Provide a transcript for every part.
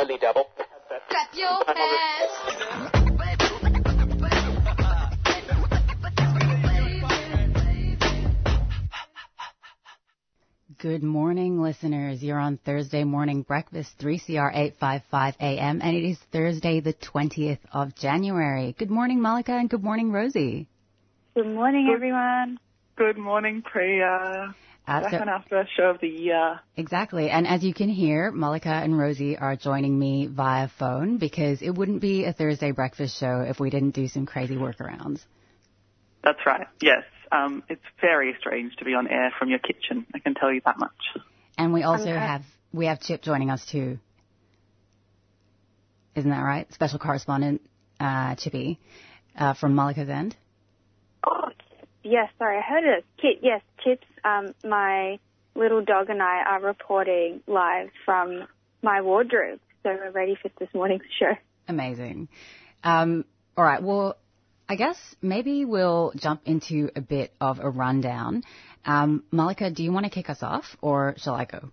Only double. Clap your hands. Good morning, listeners. You're on Thursday morning breakfast, 3CR 855 AM, and it is Thursday, the 20th of January. Good morning, Malika, and good morning, Rosie. Good morning, everyone. Good morning, Priya. So- Second after show of the year. Exactly. And as you can hear, Malika and Rosie are joining me via phone because it wouldn't be a Thursday breakfast show if we didn't do some crazy workarounds. That's right. Yes. Um, it's very strange to be on air from your kitchen. I can tell you that much. And we also Okay. have we have Chip joining us too. Isn't that right? Special correspondent uh, Chippy uh, from Malika's end. Yes, sorry, I heard it. Kit, yes, Chips, um, my little dog and I are reporting live from my wardrobe. So we're ready for this morning's show. Amazing. Um, all right. Well, I guess maybe we'll jump into a bit of a rundown. Um, Malika, do you want to kick us off, or shall I go?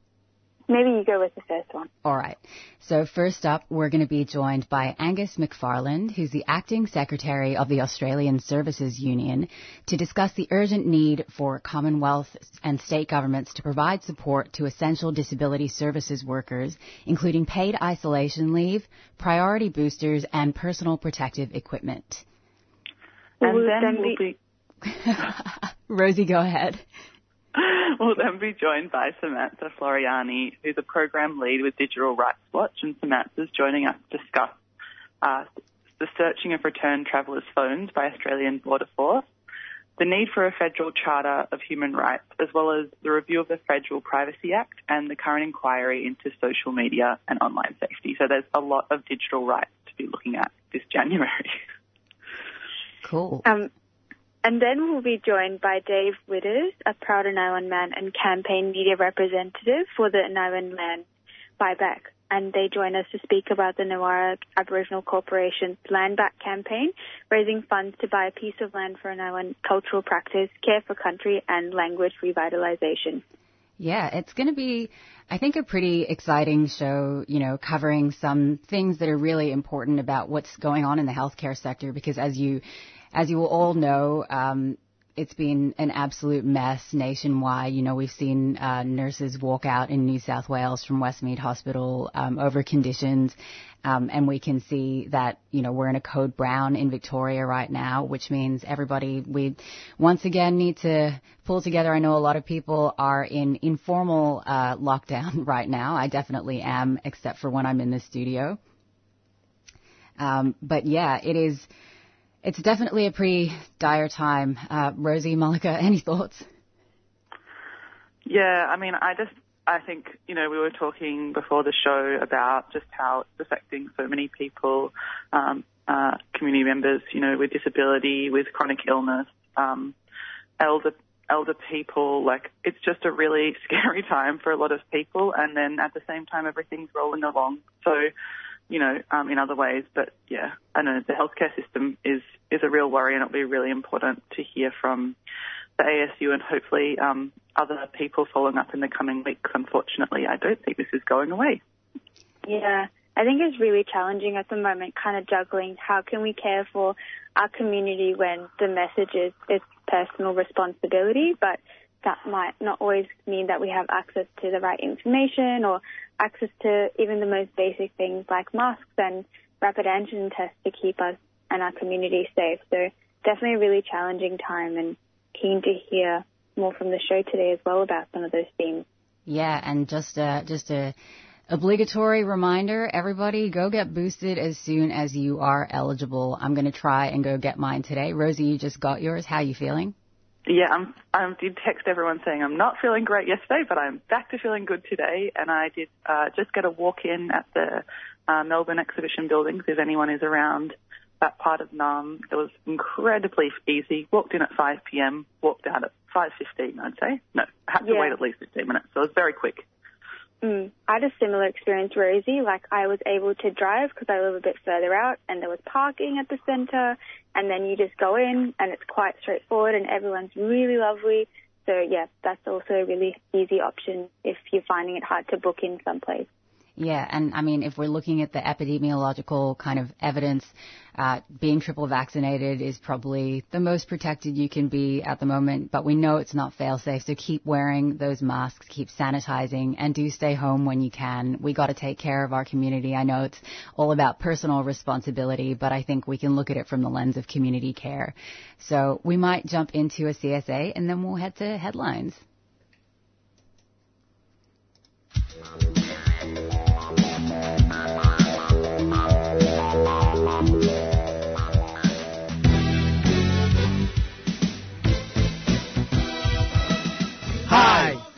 Maybe you go with the first one. All right. So first up, we're going to be joined by Angus McFarland, who's the acting secretary of the Australian Services Union, to discuss the urgent need for Commonwealth and state governments to provide support to essential disability services workers, including paid isolation leave, priority boosters, and personal protective equipment. And Will then then we'll be- be Rosie, go ahead. we'll then be joined by Samantha Floreani, who's a program lead with Digital Rights Watch, and Samantha's joining us to discuss uh, the searching of returned travellers' phones by Australian Border Force, the need for a federal charter of human rights, as well as the review of the Federal Privacy Act and the current inquiry into social media and online safety. So there's a lot of digital rights to be looking at this January. Cool. Um, and then we'll be joined by Dave Witters, a proud Island man and campaign media representative for the Island Land buyback. And they join us to speak about the Nawara Aboriginal Corporation's Land Back campaign, raising funds to buy a piece of land for an cultural practice, care for country, and language revitalization. Yeah, it's going to be, I think, a pretty exciting show, you know, covering some things that are really important about what's going on in the healthcare sector because as you, as you all know, um, it's been an absolute mess nationwide. You know, we've seen uh, nurses walk out in New South Wales from Westmead Hospital um, over conditions, um, and we can see that you know we're in a code brown in Victoria right now, which means everybody we once again need to pull together. I know a lot of people are in informal uh, lockdown right now. I definitely am, except for when I'm in the studio. Um, but yeah, it is. It's definitely a pretty dire time. Uh, Rosie, Malika, any thoughts? Yeah, I mean, I just, I think, you know, we were talking before the show about just how it's affecting so many people, um, uh, community members, you know, with disability, with chronic illness, um, elder, elder people. Like, it's just a really scary time for a lot of people. And then at the same time, everything's rolling along. So, you know, um, in other ways. But yeah, I know the healthcare system is is a real worry, and it'll be really important to hear from the ASU and hopefully um, other people following up in the coming weeks. Unfortunately, I don't think this is going away. Yeah, I think it's really challenging at the moment, kind of juggling how can we care for our community when the message is it's personal responsibility, but that might not always mean that we have access to the right information or access to even the most basic things like masks and rapid antigen tests to keep us and our community safe. So definitely a really challenging time and keen to hear more from the show today as well about some of those themes. Yeah, and just a, just a obligatory reminder, everybody go get boosted as soon as you are eligible. I'm going to try and go get mine today. Rosie, you just got yours. How are you feeling? Yeah, I'm, I did text everyone saying I'm not feeling great yesterday, but I'm back to feeling good today. And I did uh, just get a walk in at the uh, Melbourne Exhibition buildings if anyone is around that part of Naarm. It was incredibly easy. Walked in at 5 p.m., walked out at 5.15, I'd say. No, had to Yeah. wait at least 15 minutes, so it was very quick. Mm. I had a similar experience, Rosie. Like I was able to drive because I live a bit further out, and there was parking at the centre. And then you just go in, and it's quite straightforward, and everyone's really lovely. So yeah, that's also a really easy option if you're finding it hard to book in someplace. Yeah, and I mean, if we're looking at the epidemiological kind of evidence, uh, being triple vaccinated is probably the most protected you can be at the moment, but we know it's not fail safe, so keep wearing those masks, keep sanitizing, and do stay home when you can. We gotta take care of our community. I know it's all about personal responsibility, but I think we can look at it from the lens of community care. So we might jump into a CSA and then we'll head to headlines.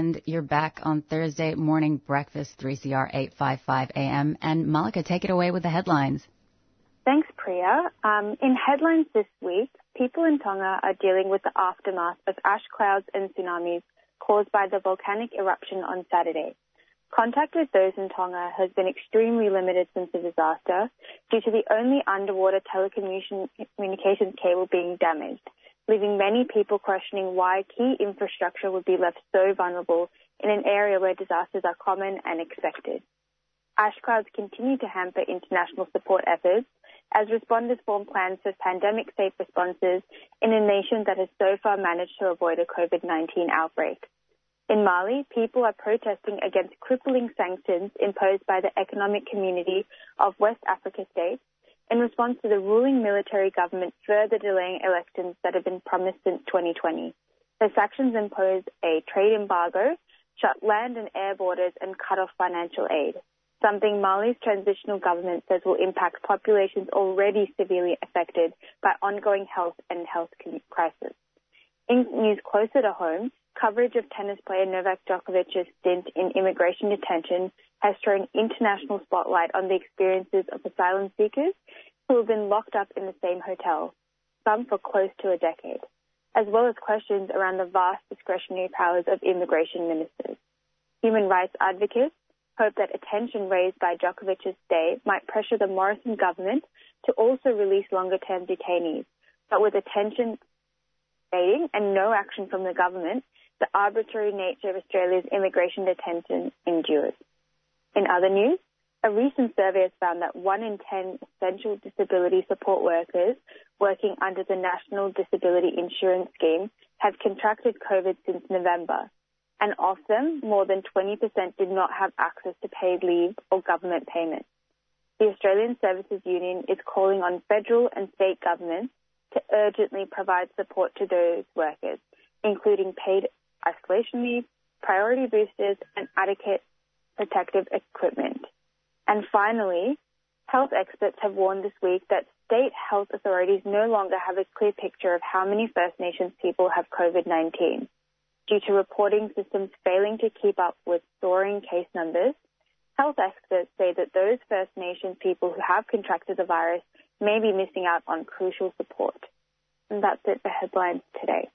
And you're back on Thursday morning breakfast, 3CR 855 AM. And Malika, take it away with the headlines. Thanks, Priya. Um, in headlines this week, people in Tonga are dealing with the aftermath of ash clouds and tsunamis caused by the volcanic eruption on Saturday. Contact with those in Tonga has been extremely limited since the disaster due to the only underwater telecommunication cable being damaged, leaving many people questioning why key infrastructure would be left so vulnerable in an area where disasters are common and expected. Ash clouds continue to hamper international support efforts as responders form plans for pandemic safe responses in a nation that has so far managed to avoid a COVID 19 outbreak. In Mali, people are protesting against crippling sanctions imposed by the economic community of West Africa states in response to the ruling military government further delaying elections that have been promised since 2020. The sanctions impose a trade embargo, shut land and air borders, and cut off financial aid something Mali's transitional government says will impact populations already severely affected by ongoing health and health crisis. In news closer to home, coverage of tennis player Novak Djokovic's stint in immigration detention has thrown international spotlight on the experiences of asylum seekers who have been locked up in the same hotel, some for close to a decade, as well as questions around the vast discretionary powers of immigration ministers. Human rights advocates hope that attention raised by Djokovic's stay might pressure the Morrison government to also release longer-term detainees. But with attention fading and no action from the government, the arbitrary nature of Australia's immigration detention endures. In other news, a recent survey has found that one in 10 essential disability support workers working under the National Disability Insurance Scheme have contracted COVID since November and of them, more than 20% did not have access to paid leave or government payments. The Australian Services Union is calling on federal and state governments to urgently provide support to those workers, including paid isolation leave, priority boosters, and adequate protective equipment. And finally, health experts have warned this week that state health authorities no longer have a clear picture of how many First Nations people have COVID-19 due to reporting systems failing to keep up with soaring case numbers, health experts say that those First Nations people who have contracted the virus may be missing out on crucial support. And that's it for headlines today.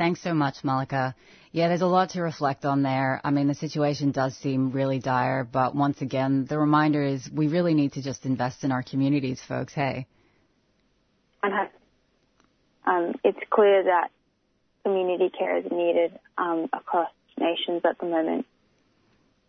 Thanks so much, Malika. Yeah, there's a lot to reflect on there. I mean, the situation does seem really dire, but once again, the reminder is we really need to just invest in our communities, folks. Hey. Um, it's clear that community care is needed um, across nations at the moment.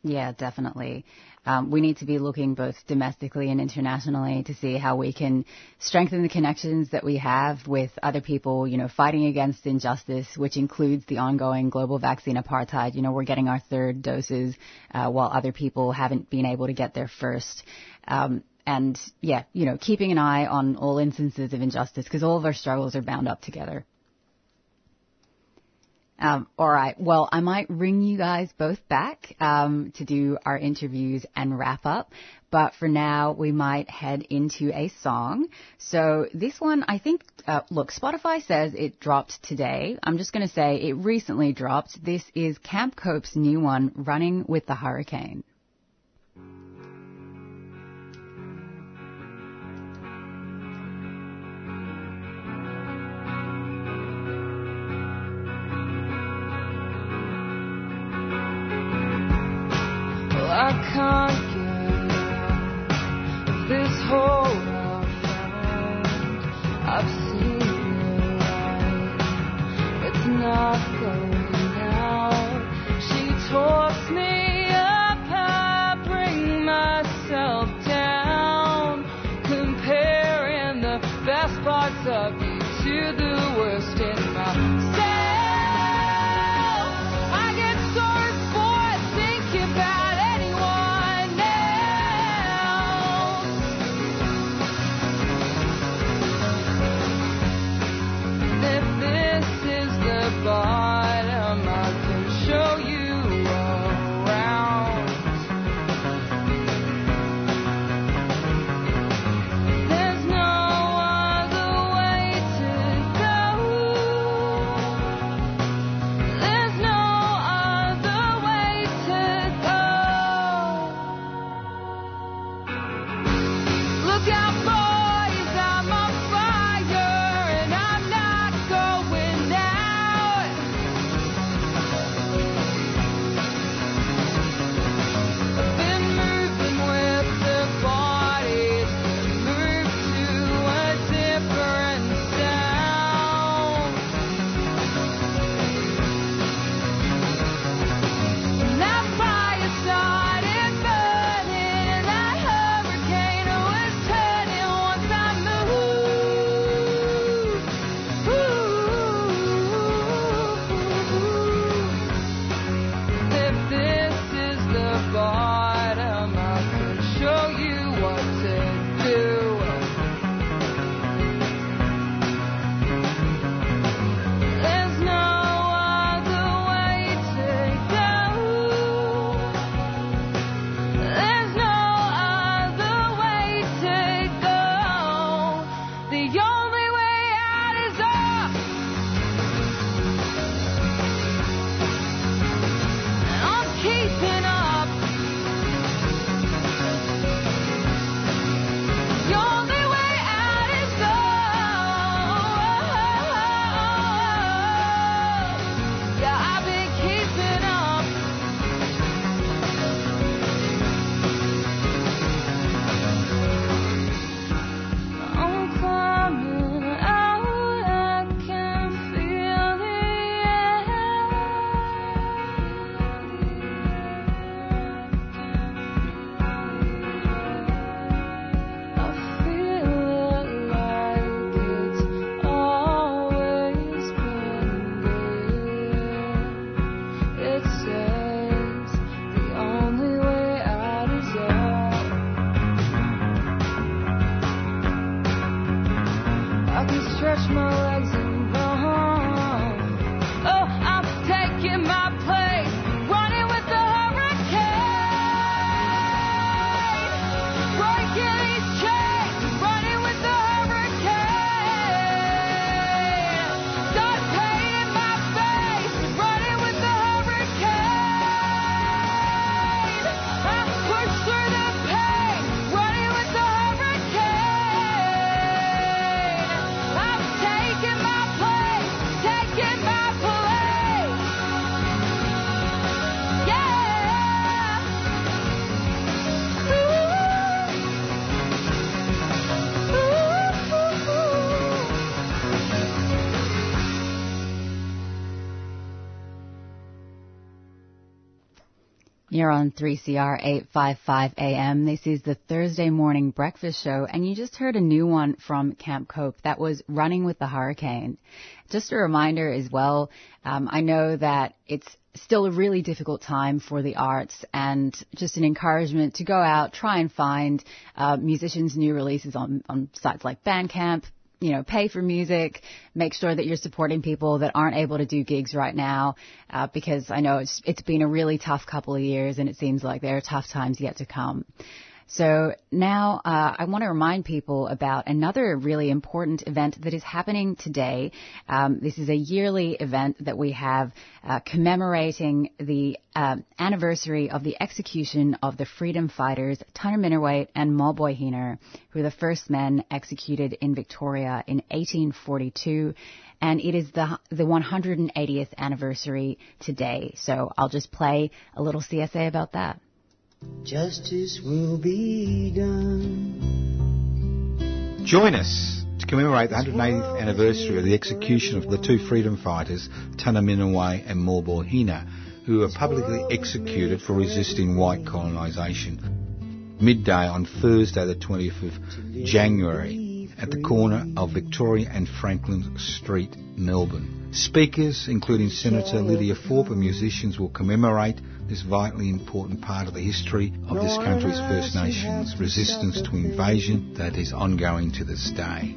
Yeah, definitely. Um, we need to be looking both domestically and internationally to see how we can strengthen the connections that we have with other people, you know, fighting against injustice, which includes the ongoing global vaccine apartheid. You know, we're getting our third doses uh, while other people haven't been able to get their first. Um, and yeah, you know, keeping an eye on all instances of injustice because all of our struggles are bound up together. Um, all right. Well, I might ring you guys both back um, to do our interviews and wrap up. But for now, we might head into a song. So this one, I think, uh, look, Spotify says it dropped today. I'm just going to say it recently dropped. This is Camp Cope's new one, Running with the Hurricane. Here on 3CR 855 AM. This is the Thursday morning breakfast show, and you just heard a new one from Camp Cope that was Running with the Hurricane. Just a reminder as well, um, I know that it's still a really difficult time for the arts and just an encouragement to go out, try and find uh, musicians' new releases on, on sites like Bandcamp, you know, pay for music, make sure that you're supporting people that aren't able to do gigs right now, uh, because I know it's it's been a really tough couple of years, and it seems like there are tough times yet to come. So now uh, I want to remind people about another really important event that is happening today. Um, this is a yearly event that we have uh, commemorating the uh, anniversary of the execution of the freedom fighters Tanner Tunnerminnerwait and Maulboyheenner, who were the first men executed in Victoria in 1842 and it is the the 180th anniversary today. So I'll just play a little CSA about that. Justice will be done. Join us to commemorate the 180th anniversary of the execution of the two freedom fighters, Tunnerminnerwait and Maulboyheenner, who were publicly executed for resisting white colonisation. Midday on Thursday, the 20th of January, at the corner of Victoria and Franklin Street, Melbourne. Speakers, including Senator Lydia Thorpe and musicians, will commemorate this vitally important part of the history of this country's First Nations resistance to invasion that is ongoing to this day.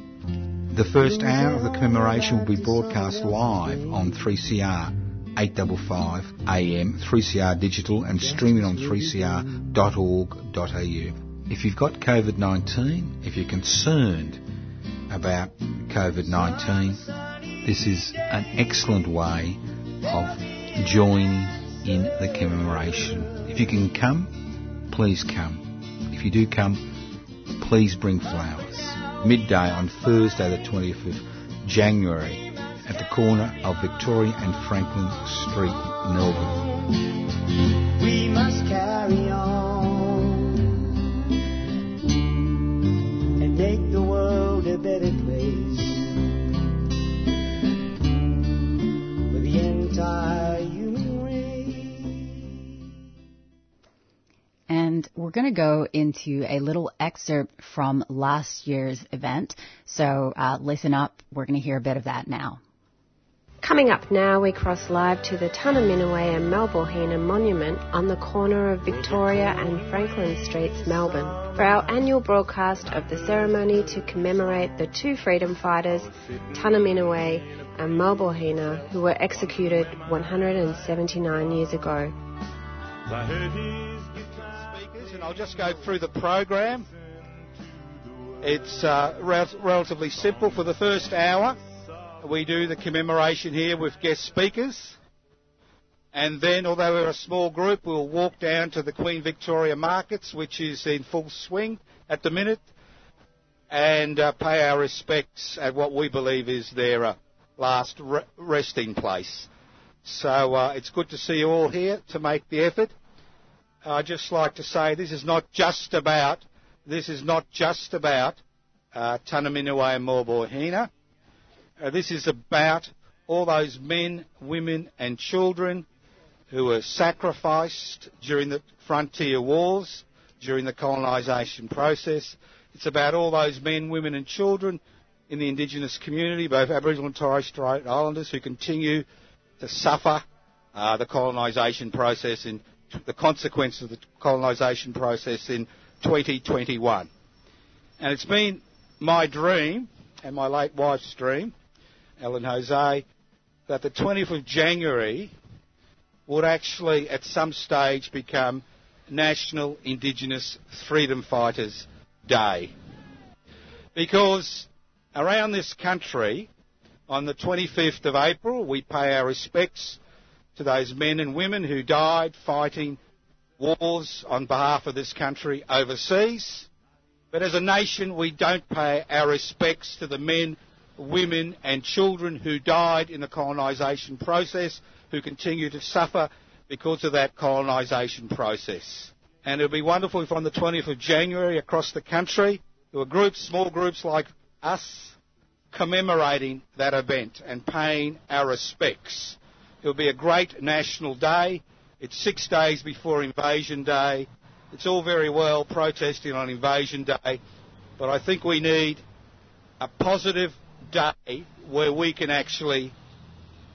The first hour of the commemoration will be broadcast live on 3CR 855 AM, 3CR Digital and streaming on 3cr.org.au. If you've got COVID-19, if you're concerned about COVID-19, this is an excellent way of joining in the commemoration. If you can come, please come. If you do come, please bring flowers. Midday on Thursday, the 25th January, at the corner of Victoria and Franklin Street, Melbourne. We must carry on and make the world a better place we're going to go into a little excerpt from last year's event. So uh, listen up. We're going to hear a bit of that now. Coming up now, we cross live to the Tunnerminnerwait and Maulboyheenner Monument on the corner of Victoria and Franklin Streets, Melbourne, for our annual broadcast of the ceremony to commemorate the two freedom fighters, Tunnerminnerwait and Maulboyheenner, who were executed 179 years ago. I'll just go through the program. It's uh, rel- relatively simple for the first hour. We do the commemoration here with guest speakers. And then, although we're a small group, we'll walk down to the Queen Victoria Markets, which is in full swing at the minute, and uh, pay our respects at what we believe is their uh, last re- resting place. So uh, it's good to see you all here to make the effort. I'd just like to say this is not just about this is not just about uh, Tunnerminnerwait and Maulboyheenner. Uh, this is about all those men, women, and children who were sacrificed during the frontier wars, during the colonisation process. It's about all those men, women, and children in the Indigenous community, both Aboriginal and Torres Strait Islanders, who continue to suffer uh, the colonisation process and the consequences of the colonisation process in 2021. And it's been my dream and my late wife's dream Ellen Jose, that the 20th of January would actually at some stage become National Indigenous Freedom Fighters Day. Because around this country, on the 25th of April, we pay our respects to those men and women who died fighting wars on behalf of this country overseas. But as a nation, we don't pay our respects to the men women and children who died in the colonisation process, who continue to suffer because of that colonisation process. And it would be wonderful if on the 20th of January across the country there were groups, small groups like us, commemorating that event and paying our respects. It will be a great national day It's six days before Invasion Day. It's all very well protesting on Invasion Day, but I think we need a positive day where we can actually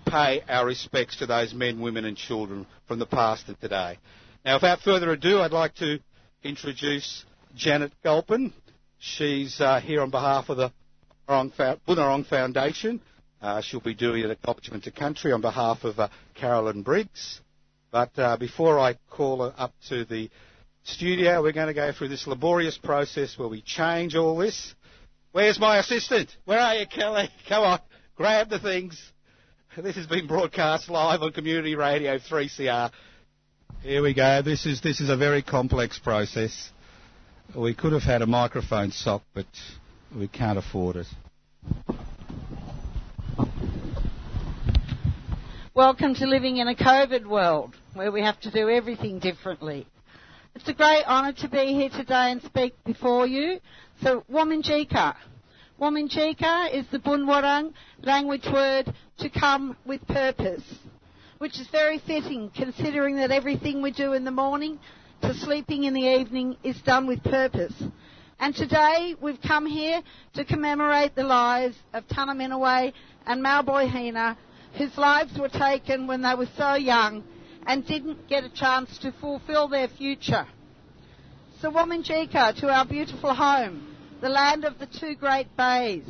pay our respects to those men, women and children from the past and today. Now, without further ado, I'd like to introduce Janet Galpin. She's uh, here on behalf of the Bunurong Foundation. Uh, she'll be doing an acknowledgement to country on behalf of uh, Carolyn Briggs. But uh, before I call her up to the studio, we're going to go through this laborious process where we change all this. Where's my assistant? Where are you, Kelly? Come on, grab the things. This has been broadcast live on Community Radio 3CR. Here we go. This is this is a very complex process. We could have had a microphone sock, but we can't afford it. Welcome to living in a COVID world where we have to do everything differently. It's a great honour to be here today and speak before you. So, Wominjeka. Wominjeka is the Bunurong language word to come with purpose, which is very fitting considering that everything we do in the morning to sleeping in the evening is done with purpose. And today we've come here to commemorate the lives of Tana and Maulboyheenner whose lives were taken when they were so young and didn't get a chance to fulfill their future. So Wominjeka to our beautiful home, the land of the two great bays.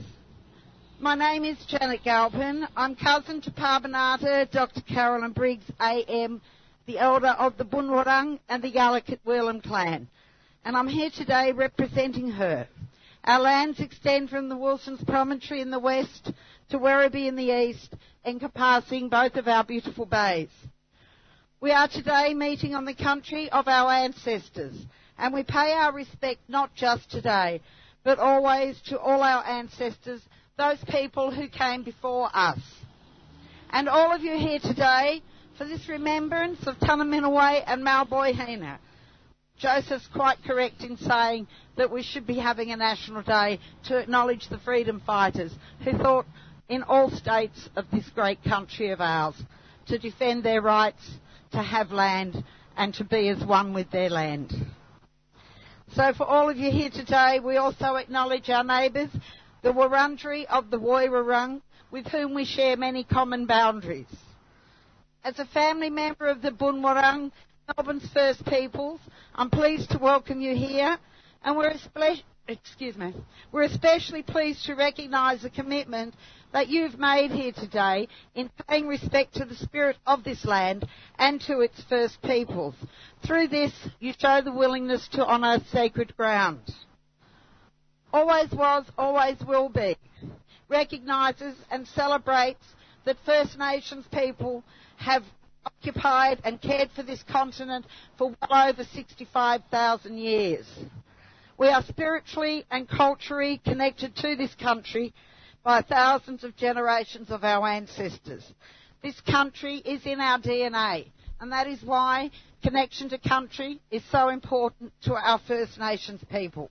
My name is Janet Galpin. I'm cousin to Parbanata, Dr. Carolyn Briggs, AM, the elder of the Bunurong and the Yalukit Willam clan. And I'm here today representing her. Our lands extend from the Wilson's Promontory in the west to Werribee in the east, encompassing both of our beautiful bays. We are today meeting on the country of our ancestors, and we pay our respect not just today, but always to all our ancestors, those people who came before us. And all of you here today for this remembrance of Tunnerminnerwait and Maulboyheenner. Joseph's quite correct in saying that we should be having a national day to acknowledge the freedom fighters who thought in all states of this great country of ours to defend their rights to have land and to be as one with their land. So for all of you here today, we also acknowledge our neighbours, the Wurundjeri of the Woiwurrung, with whom we share many common boundaries. As a family member of the Bunurong, Melbourne's First Peoples, I'm pleased to welcome you here, and we're we're especially pleased to recognise the commitment that you've made here today in paying respect to the spirit of this land and to its first peoples. Through this, you show the willingness to honour sacred ground. Always was, always will be. Recognises and celebrates that First Nations people have occupied and cared for this continent for well over 65,000 years. We are spiritually and culturally connected to this country by thousands of generations of our ancestors. This country is in our DNA, and that is why connection to country is so important to our First Nations people.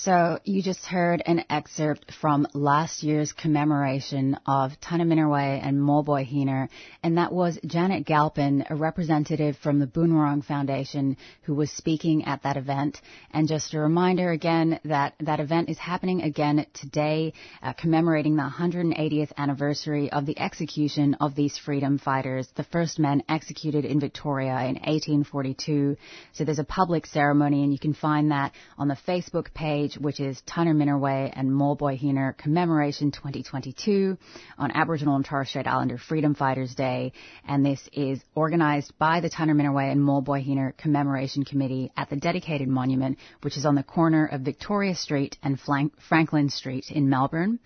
So you just heard an excerpt from last year's commemoration of Tunnerminnerwait and Maulboyheenner, and that was Janet Galpin, a representative from the Bunurong Foundation, who was speaking at that event. And just a reminder again that that event is happening again today, uh, commemorating the 180th anniversary of the execution of these freedom fighters, the first men executed in Victoria in 1842. So there's a public ceremony, and you can find that on the Facebook page which is Tunnerminnerwait and Maulboyheenner Commemoration 2022 on Aboriginal and Torres Strait Islander Freedom Fighters Day. And this is organized by the Tunnerminnerwait and Maulboyheenner Commemoration Committee at the dedicated monument, which is on the corner of Victoria Street and Franklin Street in Melbourne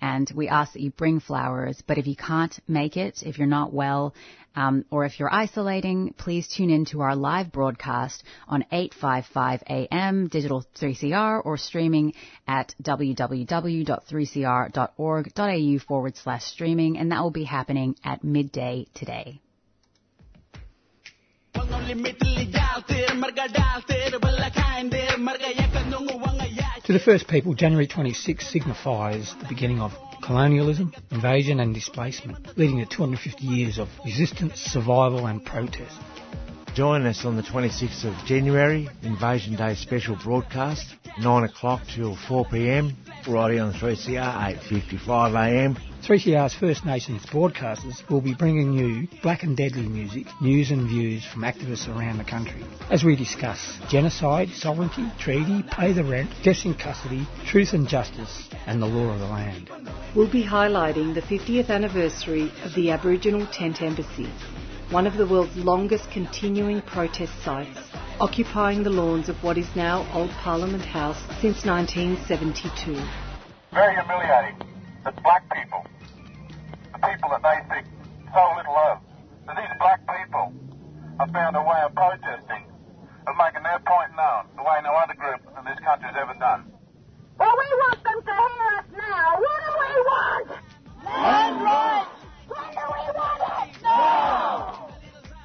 and we ask that you bring flowers. But if you can't make it, if you're not well, um, or if you're isolating, please tune in to our live broadcast on 855 AM digital 3CR or streaming at www.3cr.org.au forward slash streaming, and that will be happening at midday today. The first people, January 26 signifies the beginning of colonialism, invasion and displacement, leading to 250 years of resistance, survival and protest. Join us on the 26th of January, Invasion Day special broadcast, 9 o'clock till 4 pm, right on 3CR, 8.55 am. 3CR's First Nations broadcasters will be bringing you black and deadly music, news and views from activists around the country as we discuss genocide, sovereignty, treaty, pay the rent, deaths in custody, truth and justice, and the law of the land. We'll be highlighting the 50th anniversary of the Aboriginal Tent Embassy, one of the world's longest continuing protest sites, occupying the lawns of what is now Old Parliament House since 1972. Very humiliating that black people, the people that they think so little of, that these black people have found a way of protesting, of making their point known, the way no other group in this country has ever done. Well, we want them to hear us now. What do we want? Land rights!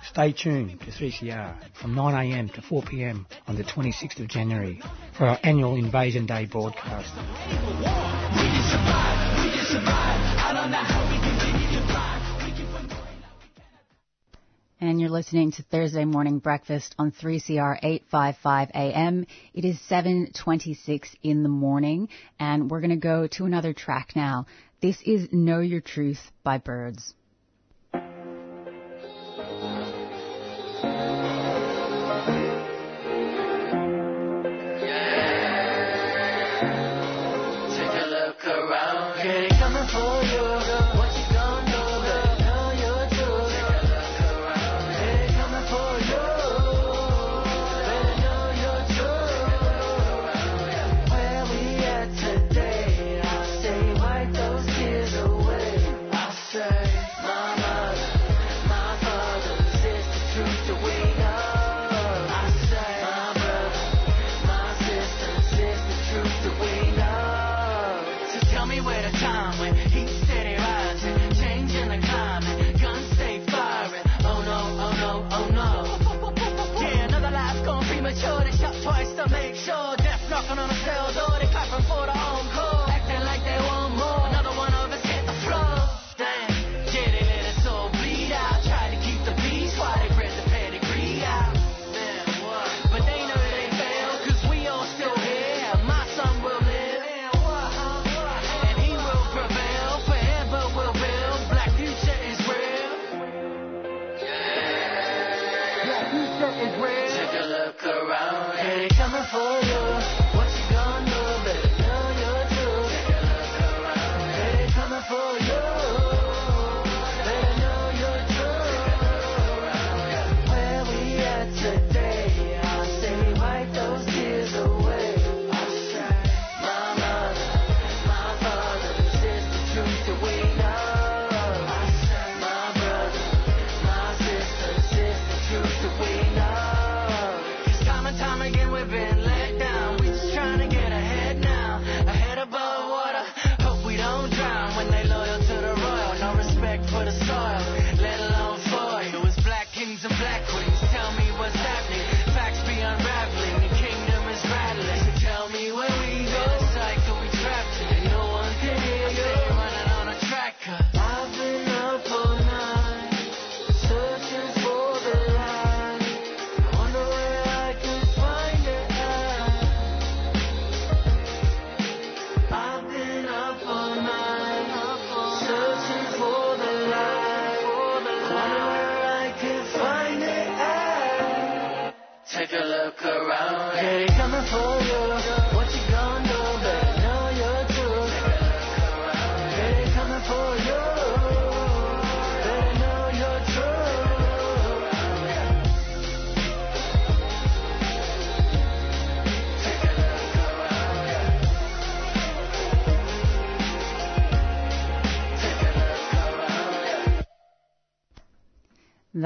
Stay tuned to 3CR from 9am to 4pm on the 26th of January for our annual Invasion Day broadcast. And you're listening to Thursday Morning Breakfast on 3CR 855 AM. It is 7:26 in the morning and we're going to go to another track now. This is Know Your Truth by Birds.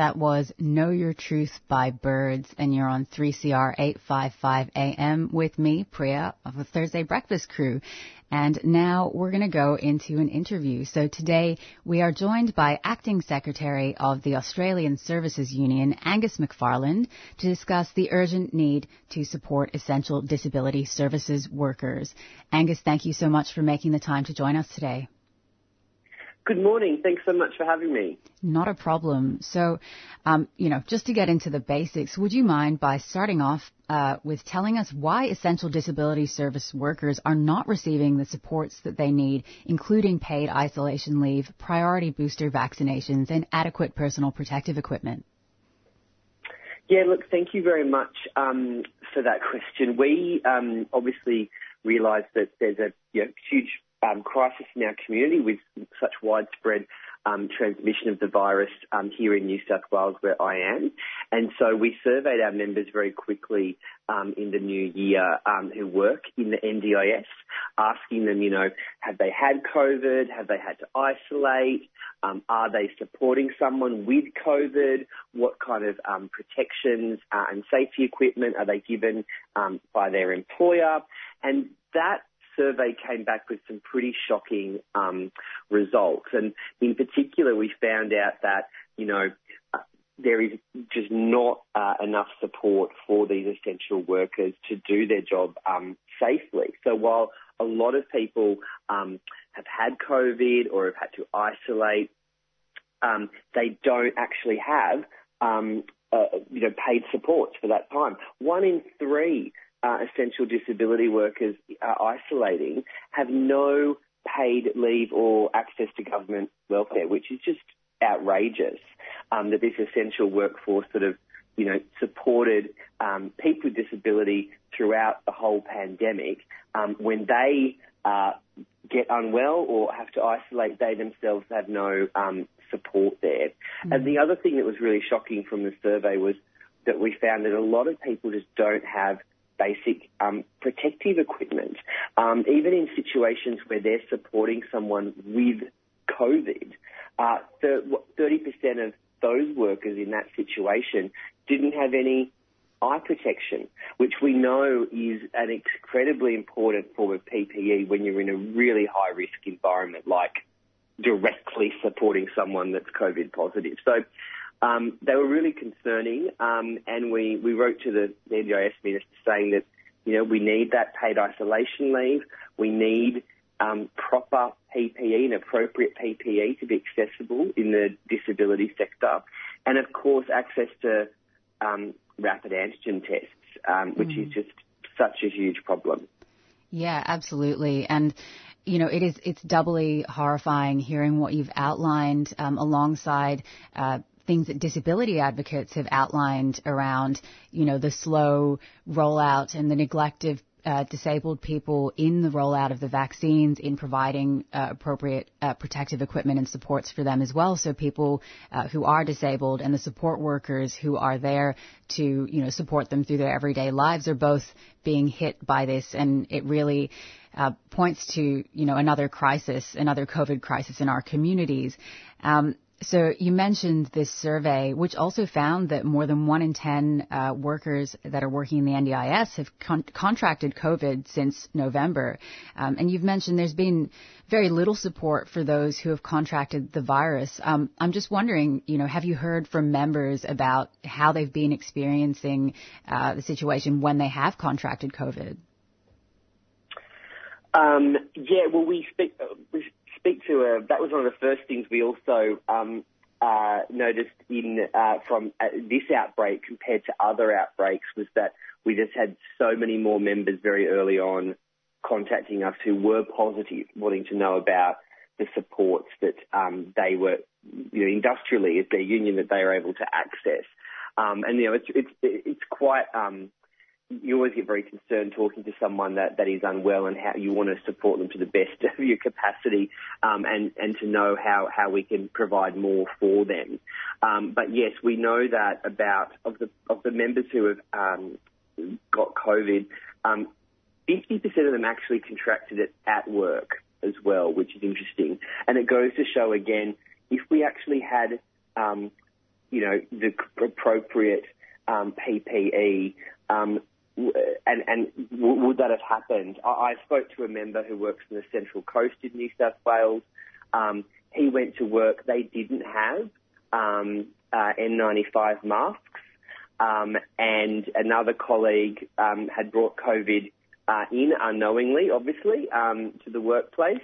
That was Know Your Truth by Birds, and you're on 3CR 855 AM with me, Priya, of the Thursday Breakfast Crew. And now we're going to go into an interview. So today we are joined by Acting Secretary of the Australian Services Union, Angus McFarland, to discuss the urgent need to support essential disability services workers. Angus, thank you so much for making the time to join us today. Good morning. Thanks so much for having me. Not a problem. So, um, you know, just to get into the basics, would you mind by starting off uh, with telling us why essential disability service workers are not receiving the supports that they need, including paid isolation leave, priority booster vaccinations, and adequate personal protective equipment? Yeah, look, thank you very much um, for that question. We um, obviously realise that there's a you know, huge um, crisis in our community with such widespread um, transmission of the virus um, here in New South Wales, where I am. And so we surveyed our members very quickly um, in the new year um, who work in the NDIS, asking them, you know, have they had COVID? Have they had to isolate? Um, are they supporting someone with COVID? What kind of um, protections uh, and safety equipment are they given um by their employer? And that survey came back with some pretty shocking um, results. And in particular, we found out that, you know, uh, there is just not uh, enough support for these essential workers to do their job um, safely. So while a lot of people um, have had COVID or have had to isolate, um, they don't actually have um, uh, you know, paid supports for that time. One in three uh, essential disability workers are isolating have no paid leave or access to government welfare, which is just outrageous. Um, that this essential workforce sort of, you know, supported um, people with disability throughout the whole pandemic. Um, when they uh, get unwell or have to isolate, they themselves have no um, support there. Mm-hmm. And the other thing that was really shocking from the survey was that we found that a lot of people just don't have basic um, protective equipment. Um, even in situations where they're supporting someone with COVID, uh, 30% of those workers in that situation didn't have any eye protection, which we know is an incredibly important form of PPE when you're in a really high risk environment like directly supporting someone that's COVID positive. So um, they were really concerning, um, and we, we wrote to the, the NDIS minister saying that, you know, we need that paid isolation leave. We need um, proper PPE and appropriate PPE to be accessible in the disability sector. And of course, access to um, rapid antigen tests, um, which mm. is just such a huge problem. Yeah, absolutely. And you know, it is it's doubly horrifying hearing what you've outlined um, alongside uh, things that disability advocates have outlined around, you know, the slow rollout and the neglect of uh, disabled people in the rollout of the vaccines, in providing uh, appropriate uh, protective equipment and supports for them as well. So people uh, who are disabled and the support workers who are there to, you know, support them through their everyday lives are both being hit by this, and it really uh, points to, you know, another crisis, another COVID crisis in our communities. Um, so you mentioned this survey, which also found that more than one in ten uh, workers that are working in the NDIS have con- contracted COVID since November. Um, and you've mentioned there's been very little support for those who have contracted the virus. Um, I'm just wondering, you know, have you heard from members about how they've been experiencing uh, the situation when they have contracted COVID? Um, yeah, well, we speak. Uh, we speak to a, that was one of the first things we also um, uh, noticed in uh, from uh, this outbreak compared to other outbreaks was that we just had so many more members very early on contacting us who were positive, wanting to know about the supports that um, they were, you know, industrially as their union that they are able to access. Um, and you know, it's it's it's quite um, you always get very concerned talking to someone that, that is unwell and how you want to support them to the best of your capacity um, and, and to know how, how we can provide more for them. Um, but yes, we know that about of the of the members who have um, got COVID, 50% um, of them actually contracted it at work as well, which is interesting. And it goes to show again, if we actually had um, you know, the appropriate um, PPE. Um, w- and and would that have happened? I, I spoke to a member who works in the Central Coast in New South Wales. Um, he went to work. They didn't have um, uh, N95 masks. Um, and another colleague um, had brought COVID uh, in unknowingly, obviously, um, to the workplace.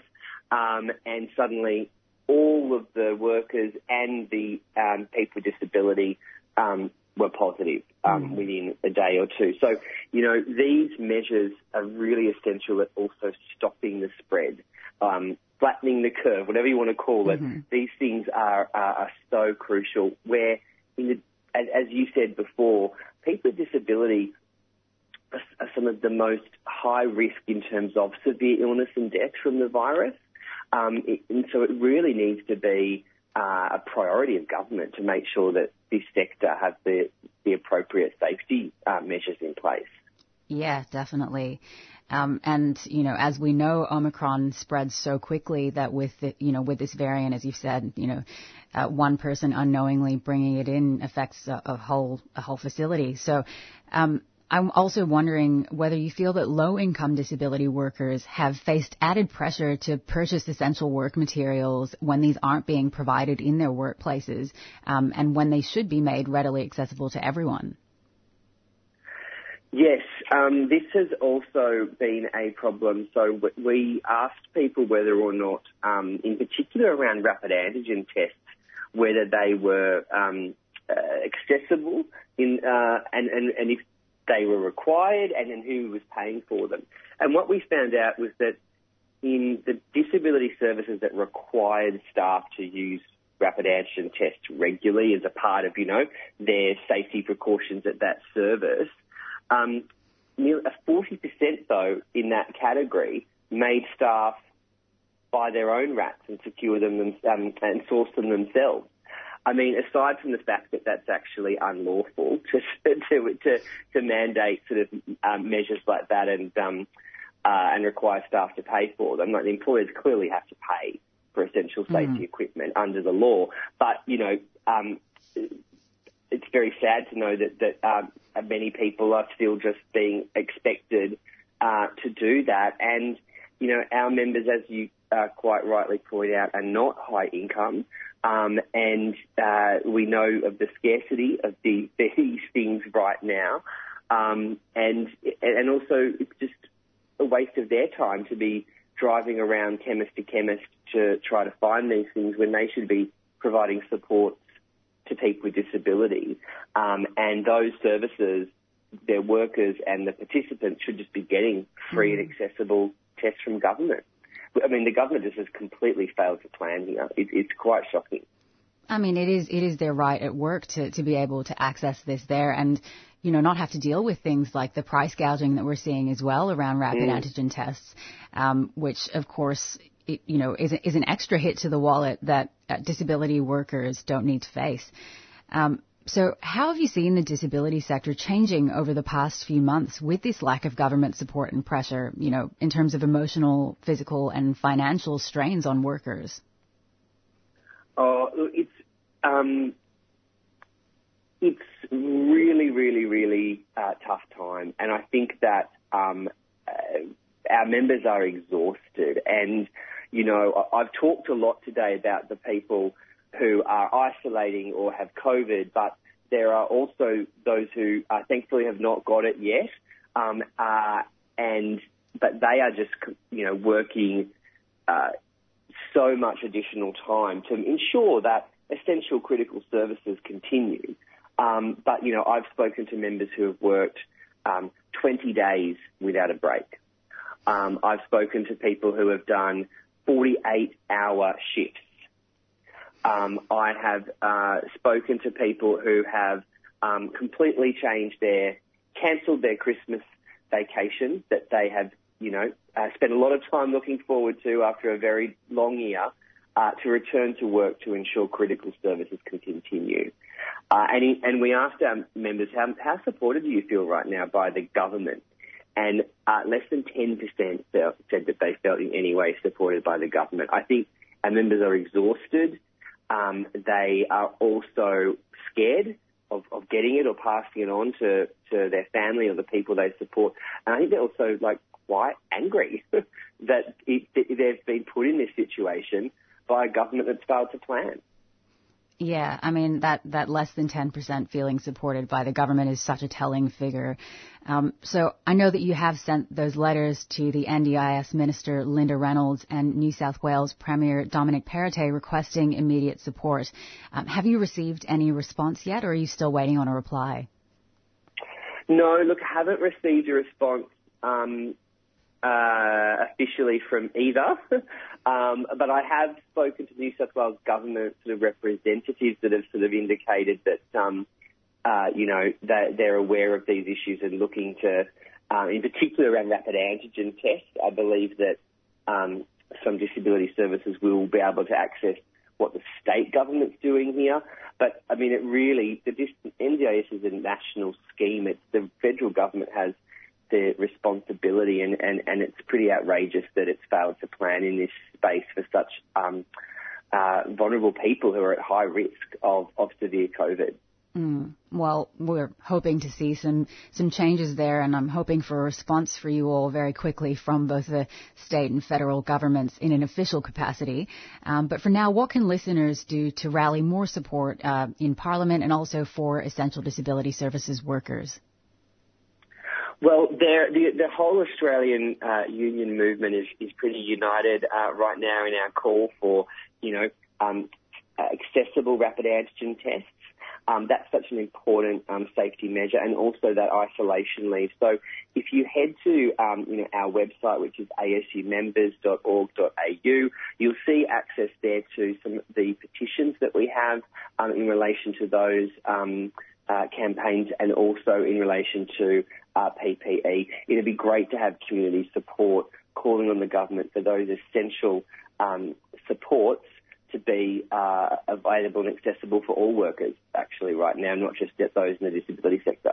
Um, and suddenly, all of the workers and the um, people with disability um, were positive um, within a day or two. So, you know, these measures are really essential at also stopping the spread, um, flattening the curve, whatever you want to call it. These things are, are, are so crucial. Where, in the, as, as you said before, people with disability are, are some of the most high risk in terms of severe illness and death from the virus. Um, it, and so it really needs to be uh, a priority of government to make sure that this sector has the, the appropriate safety uh, measures in place. Yeah, definitely. Um, and you know, as we know, Omicron spreads so quickly that with the, you know with this variant, as you've said, you know, uh, one person unknowingly bringing it in affects a, a whole a whole facility. So. Um, I'm also wondering whether you feel that low income disability workers have faced added pressure to purchase essential work materials when these aren't being provided in their workplaces um, and when they should be made readily accessible to everyone. Yes, um, this has also been a problem. So we asked people whether or not, um, in particular around rapid antigen tests, whether they were um, uh, accessible in, uh, and, and, and if they were required and then who was paying for them. And what we found out was that in the disability services that required staff to use rapid antigen tests regularly as a part of, you know, their safety precautions at that service, um, near- uh, 40% though in that category made staff buy their own rats and secure them, them um, and source them themselves. I mean, aside from the fact that that's actually unlawful to to to, to mandate sort of um, measures like that and um, uh, and require staff to pay for them, like the employers clearly have to pay for essential safety equipment under the law. But you know, um, it's very sad to know that that um, many people are still just being expected uh, to do that, and you know, our members, as you uh, quite rightly point out, are not high income. Um, and uh, we know of the scarcity of the, these things right now, um, and and also it's just a waste of their time to be driving around chemist to chemist to try to find these things when they should be providing support to people with disability. Um, and those services, their workers and the participants should just be getting free and accessible tests from government. I mean, the government just has completely failed to plan here. It, it's quite shocking. I mean, it is it is their right at work to, to be able to access this there and, you know, not have to deal with things like the price gouging that we're seeing as well around rapid Mm. antigen tests, um, which of course, it, you know, is, is an extra hit to the wallet that uh, disability workers don't need to face. Um, so, how have you seen the disability sector changing over the past few months with this lack of government support and pressure, you know, in terms of emotional, physical, and financial strains on workers? Oh, it's um, it's really, really, really uh, tough time, and I think that um, uh, our members are exhausted. And you know, I've talked a lot today about the people who are isolating or have COVID, but there are also those who uh, thankfully have not got it yet, um, uh, and but they are just you know working. Uh, so much additional time to ensure that essential critical services continue. Um, but, you know, I've spoken to members who have worked um, 20 days without a break. Um, I've spoken to people who have done 48 hour shifts. Um, I have uh, spoken to people who have um, completely changed their, cancelled their Christmas vacation that they have, you know, uh, spent a lot of time looking forward to after a very long year uh, to return to work to ensure critical services can continue. Uh, and, he, and we asked our members, how, how supported do you feel right now by the government? And uh, less than 10% felt, said that they felt in any way supported by the government. I think our members are exhausted. Um, they are also scared of, of getting it or passing it on to, to their family or the people they support. And I think they're also like quite angry that it, they've been put in this situation by a government that's failed to plan. Yeah, I mean that that less than 10% feeling supported by the government is such a telling figure. Um, so I know that you have sent those letters to the NDIS Minister Linda Reynolds and New South Wales Premier Dominic Perrottet requesting immediate support. Um, have you received any response yet, or are you still waiting on a reply? No, look, I haven't received a response um, uh, officially from either. um, but I have spoken to New South Wales government sort of representatives that have sort of indicated that, um, uh, you know, that they're aware of these issues and looking to, uh, in particular around rapid antigen tests. I believe that um, some disability services will be able to access what the state government's doing here. But I mean, it really the NDIS is a national scheme. It's the federal government has the responsibility, and, and, and it's pretty outrageous that it's failed to plan in this space for such um, uh, vulnerable people who are at high risk of, of severe COVID. Mm. Well, we're hoping to see some some changes there, and I'm hoping for a response for you all very quickly from both the state and federal governments in an official capacity. Um, but for now, what can listeners do to rally more support uh, in Parliament and also for essential disability services workers? Well, the, the whole Australian uh, union movement is, is pretty united uh, right now in our call for, you know, um, accessible rapid antigen tests. Um, that's such an important um, safety measure, and also that isolation leave. So, if you head to um, you know our website, which is asumembers.org.au, you'll see access there to some of the petitions that we have um, in relation to those um, uh, campaigns, and also in relation to uh, PPE. It'd be great to have community support calling on the government for those essential um, supports to be uh, available and accessible for all workers, actually, right now, not just those in the disability sector.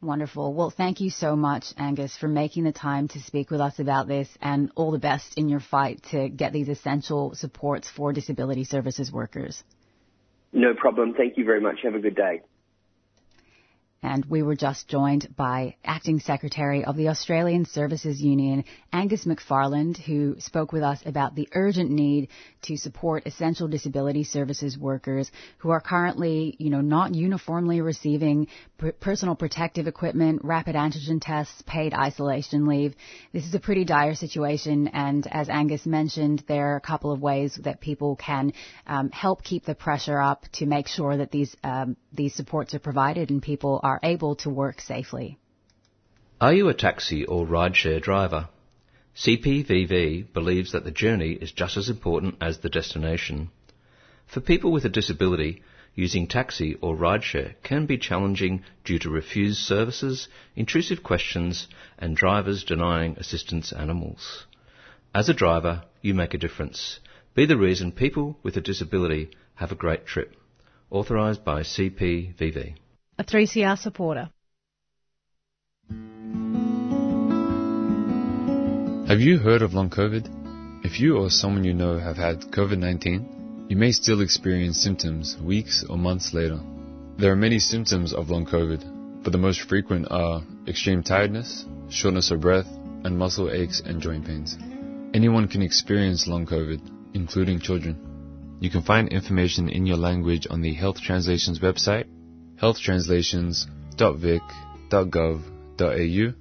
Wonderful. Well, thank you so much, Angus, for making the time to speak with us about this and all the best in your fight to get these essential supports for disability services workers. No problem. Thank you very much. Have a good day. And we were just joined by Acting Secretary of the Australian Services Union, Angus McFarland, who spoke with us about the urgent need to support essential disability services workers who are currently, you know, not uniformly receiving personal protective equipment, rapid antigen tests, paid isolation leave. This is a pretty dire situation, and as Angus mentioned, there are a couple of ways that people can um, help keep the pressure up to make sure that these um, these supports are provided and people are able to work safely. Are you a taxi or rideshare driver? CPVV believes that the journey is just as important as the destination. For people with a disability, using taxi or rideshare can be challenging due to refused services, intrusive questions, and drivers denying assistance animals. As a driver, you make a difference. Be the reason people with a disability have a great trip. Authorised by CPVV a 3CR supporter. Have you heard of long COVID? If you or someone you know have had COVID 19, you may still experience symptoms weeks or months later. There are many symptoms of long COVID, but the most frequent are extreme tiredness, shortness of breath, and muscle aches and joint pains. Anyone can experience long COVID, including children. You can find information in your language on the Health Translations website healthtranslations.vic.gov.au.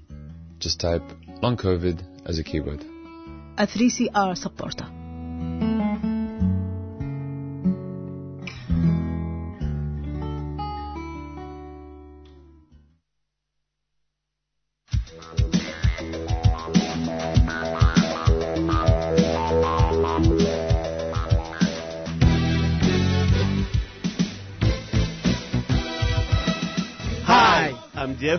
Just type long COVID as a keyword. A 3CR supporter.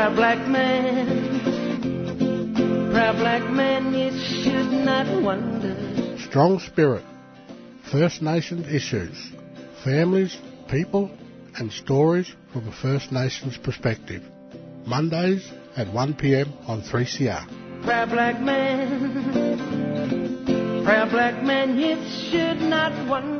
Proud black man, proud black man, you should not wonder. Strong spirit, First Nations issues, families, people, and stories from a First Nations perspective. Mondays at 1pm on 3CR. Proud black man, proud black man, you should not wonder.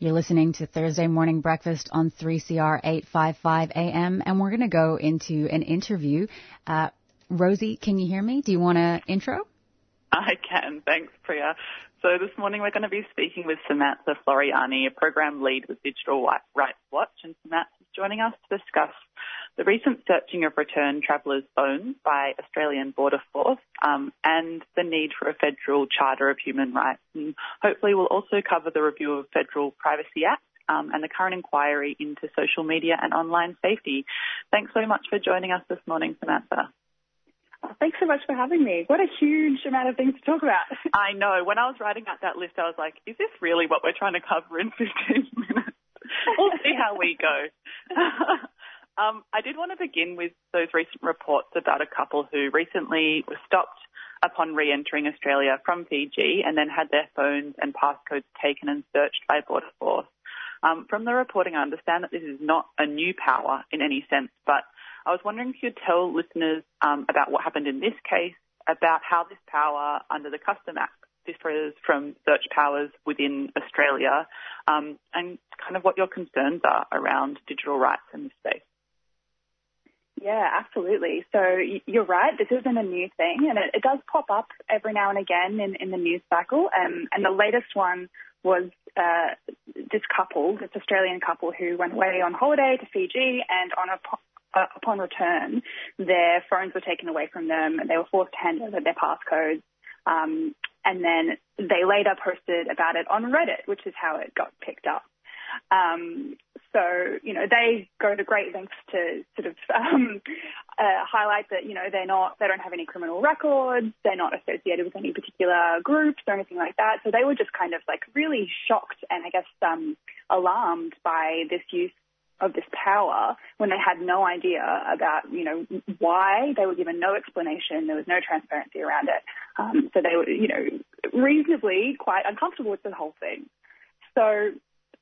You're listening to Thursday Morning Breakfast on 3CR 855 AM, and we're going to go into an interview. Uh, Rosie, can you hear me? Do you want to intro? I can. Thanks, Priya. So this morning we're going to be speaking with Samantha Floreani, a program lead with Digital Rights Watch, and Samantha is joining us to discuss the recent searching of returned travellers' phones by Australian Border Force um, and the need for a federal charter of human rights. And hopefully we'll also cover the review of Federal Privacy Act um, and the current inquiry into social media and online safety. Thanks so much for joining us this morning, Samantha. Oh, thanks so much for having me. What a huge amount of things to talk about. I know. When I was writing out that list, I was like, is this really what we're trying to cover in 15 minutes? we'll see how we go. um, I did want to begin with those recent reports about a couple who recently were stopped upon re-entering Australia from Fiji and then had their phones and passcodes taken and searched by Border Force. Um, from the reporting, I understand that this is not a new power in any sense, but I was wondering if you'd tell listeners um, about what happened in this case, about how this power under the Custom Act differs from search powers within Australia, um, and kind of what your concerns are around digital rights in this space. Yeah, absolutely. So you're right. This isn't a new thing, and it, it does pop up every now and again in, in the news cycle. Um, and the latest one was uh, this couple, this Australian couple who went away on holiday to Fiji, and on a upon return, their phones were taken away from them. And they were forced to hand over their passcodes. Um, and then they later posted about it on Reddit, which is how it got picked up. Um, so, you know, they go to great lengths to sort of um, uh, highlight that, you know, they're not, they don't have any criminal records, they're not associated with any particular groups or anything like that. So they were just kind of like really shocked and I guess um, alarmed by this use of this power when they had no idea about, you know, why they were given no explanation. There was no transparency around it. Um, so they were, you know, reasonably quite uncomfortable with the whole thing. So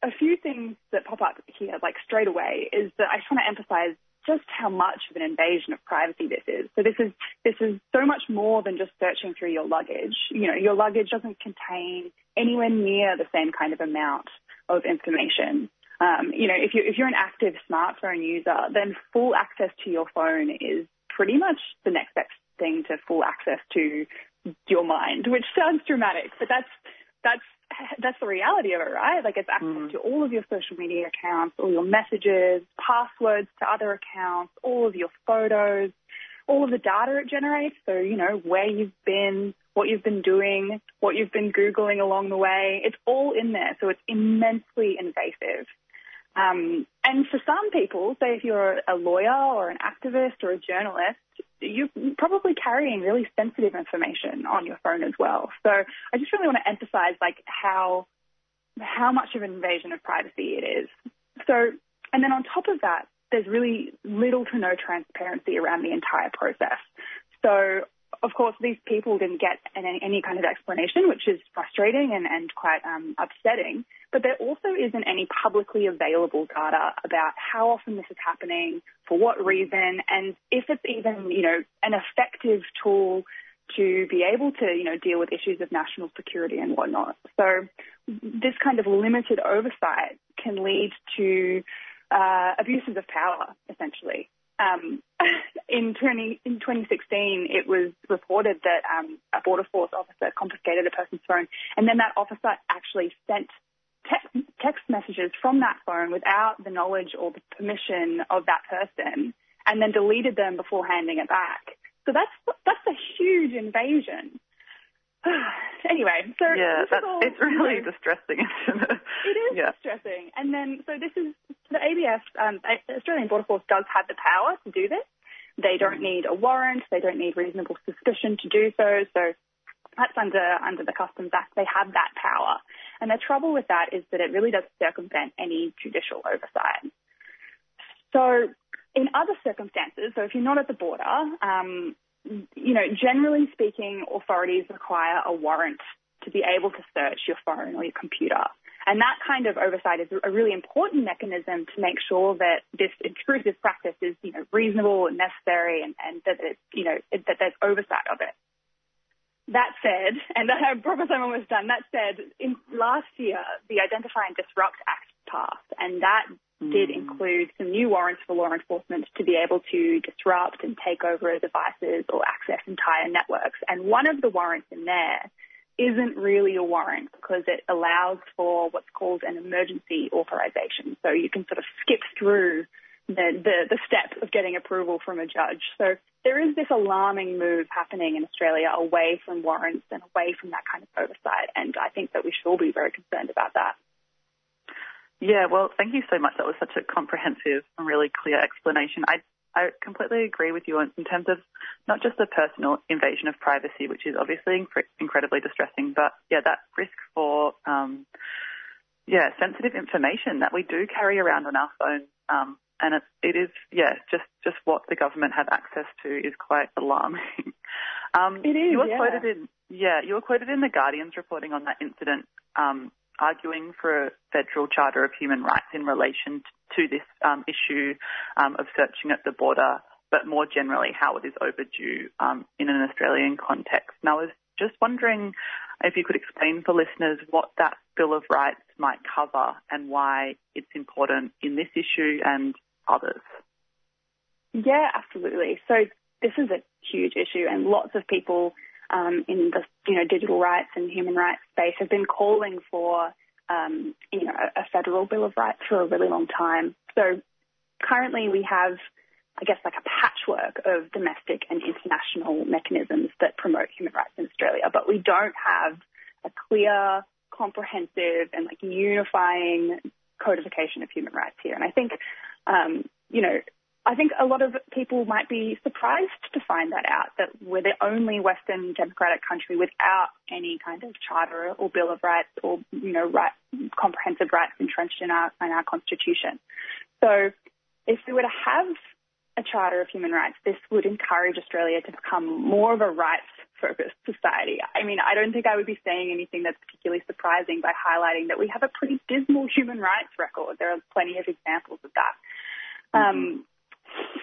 a few things that pop up here, like straight away, is that I just want to emphasize just how much of an invasion of privacy this is. So this is this is so much more than just searching through your luggage. You know, your luggage doesn't contain anywhere near the same kind of amount of information um, you know, if you're, if you're an active smartphone user, then full access to your phone is pretty much the next best thing to full access to your mind, which sounds dramatic, but that's, that's, that's the reality of it, right? Like it's access mm. to all of your social media accounts, all your messages, passwords to other accounts, all of your photos, all of the data it generates. So, you know, where you've been, what you've been doing, what you've been Googling along the way. It's all in there. So it's immensely invasive. Um, and for some people, say if you're a lawyer or an activist or a journalist, you're probably carrying really sensitive information on your phone as well. So I just really want to emphasize like how how much of an invasion of privacy it is. So and then on top of that, there's really little to no transparency around the entire process. So of course, these people didn't get any, any kind of explanation, which is frustrating and, and quite um, upsetting. But there also isn't any publicly available data about how often this is happening, for what reason, and if it's even, you know, an effective tool to be able to, you know, deal with issues of national security and whatnot. So this kind of limited oversight can lead to uh, abuses of power, essentially. Um, in, 20, in 2016, it was reported that um, a border force officer confiscated a person's phone, and then that officer actually sent te- text messages from that phone without the knowledge or the permission of that person, and then deleted them before handing it back. So that's that's a huge invasion. anyway, so yeah, that's, all, it's really you know, distressing, it? is Yeah. distressing. And then, so this is the ABF, um, Australian Border Force does have the power to do this. They don't need a warrant. They don't need reasonable suspicion to do so. So that's under under the Customs Act. They have that power. And the trouble with that is that it really does circumvent any judicial oversight. So in other circumstances, so if you're not at the border, um, you know, generally speaking, authorities require a warrant to be able to search your phone or your computer. And that kind of oversight is a really important mechanism to make sure that this intrusive practice is, you know, reasonable and necessary and, and that it's, you know, that there's oversight of it. That said, and I promise I'm almost done, that said, in last year, the Identify and Disrupt Act passed, and that did mm. include some new warrants for law enforcement to be able to disrupt and take over devices or access entire networks. And one of the warrants in there isn't really a warrant because it allows for what's called an emergency authorization. So you can sort of skip through the, the, the step of getting approval from a judge. So there is this alarming move happening in Australia away from warrants and away from that kind of oversight. And I think that we should all be very concerned about that. Yeah, well, thank you so much. That was such a comprehensive and really clear explanation. I I completely agree with you in, terms of not just the personal invasion of privacy, which is obviously inc- incredibly distressing, but yeah, that risk for um, yeah sensitive information that we do carry around on our phones. Um, and it, it is, yeah, just, just what the government have access to is quite alarming. um, It is, You were yeah. quoted in, yeah, you were quoted in the Guardian's reporting on that incident, um, arguing for a federal charter of human rights in relation to this um, issue um, of searching at the border, but more generally how it is overdue um, in an Australian context. And I was just wondering if you could explain for listeners what that Bill of Rights might cover and why it's important in this issue and others. Yeah, absolutely. So this is a huge issue, and lots of people um, in the you know digital rights and human rights space have been calling for um, you know a, federal bill of rights for a really long time. So currently we have, I guess, like a patchwork of domestic and international mechanisms that promote human rights in Australia, but we don't have a clear, comprehensive, and like unifying codification of human rights here. And I think, um, you know, I think a lot of people might be surprised to find that out, that we're the only Western democratic country without any kind of charter or bill of rights or, you know, right, comprehensive rights entrenched in our, in our constitution. So if we were to have a charter of human rights, this would encourage Australia to become more of a rights focused society. I mean, I don't think I would be saying anything that's particularly surprising by highlighting that we have a pretty dismal human rights record. There are plenty of examples of that. Um,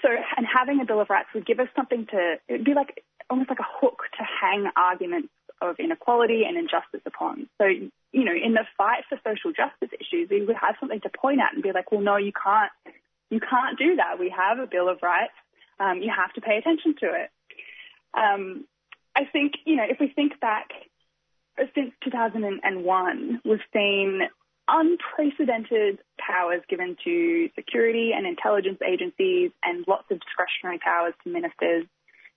so, and having a Bill of Rights would give us something to, it would be like almost like a hook to hang arguments of inequality and injustice upon. So, you know, in the fight for social justice issues, we would have something to point at and be like, well, no, you can't, you can't do that. We have a Bill of Rights. Um, you have to pay attention to it. Um, I think, you know, if we think back since 2001, we've seen unprecedented powers given to security and intelligence agencies and lots of discretionary powers to ministers.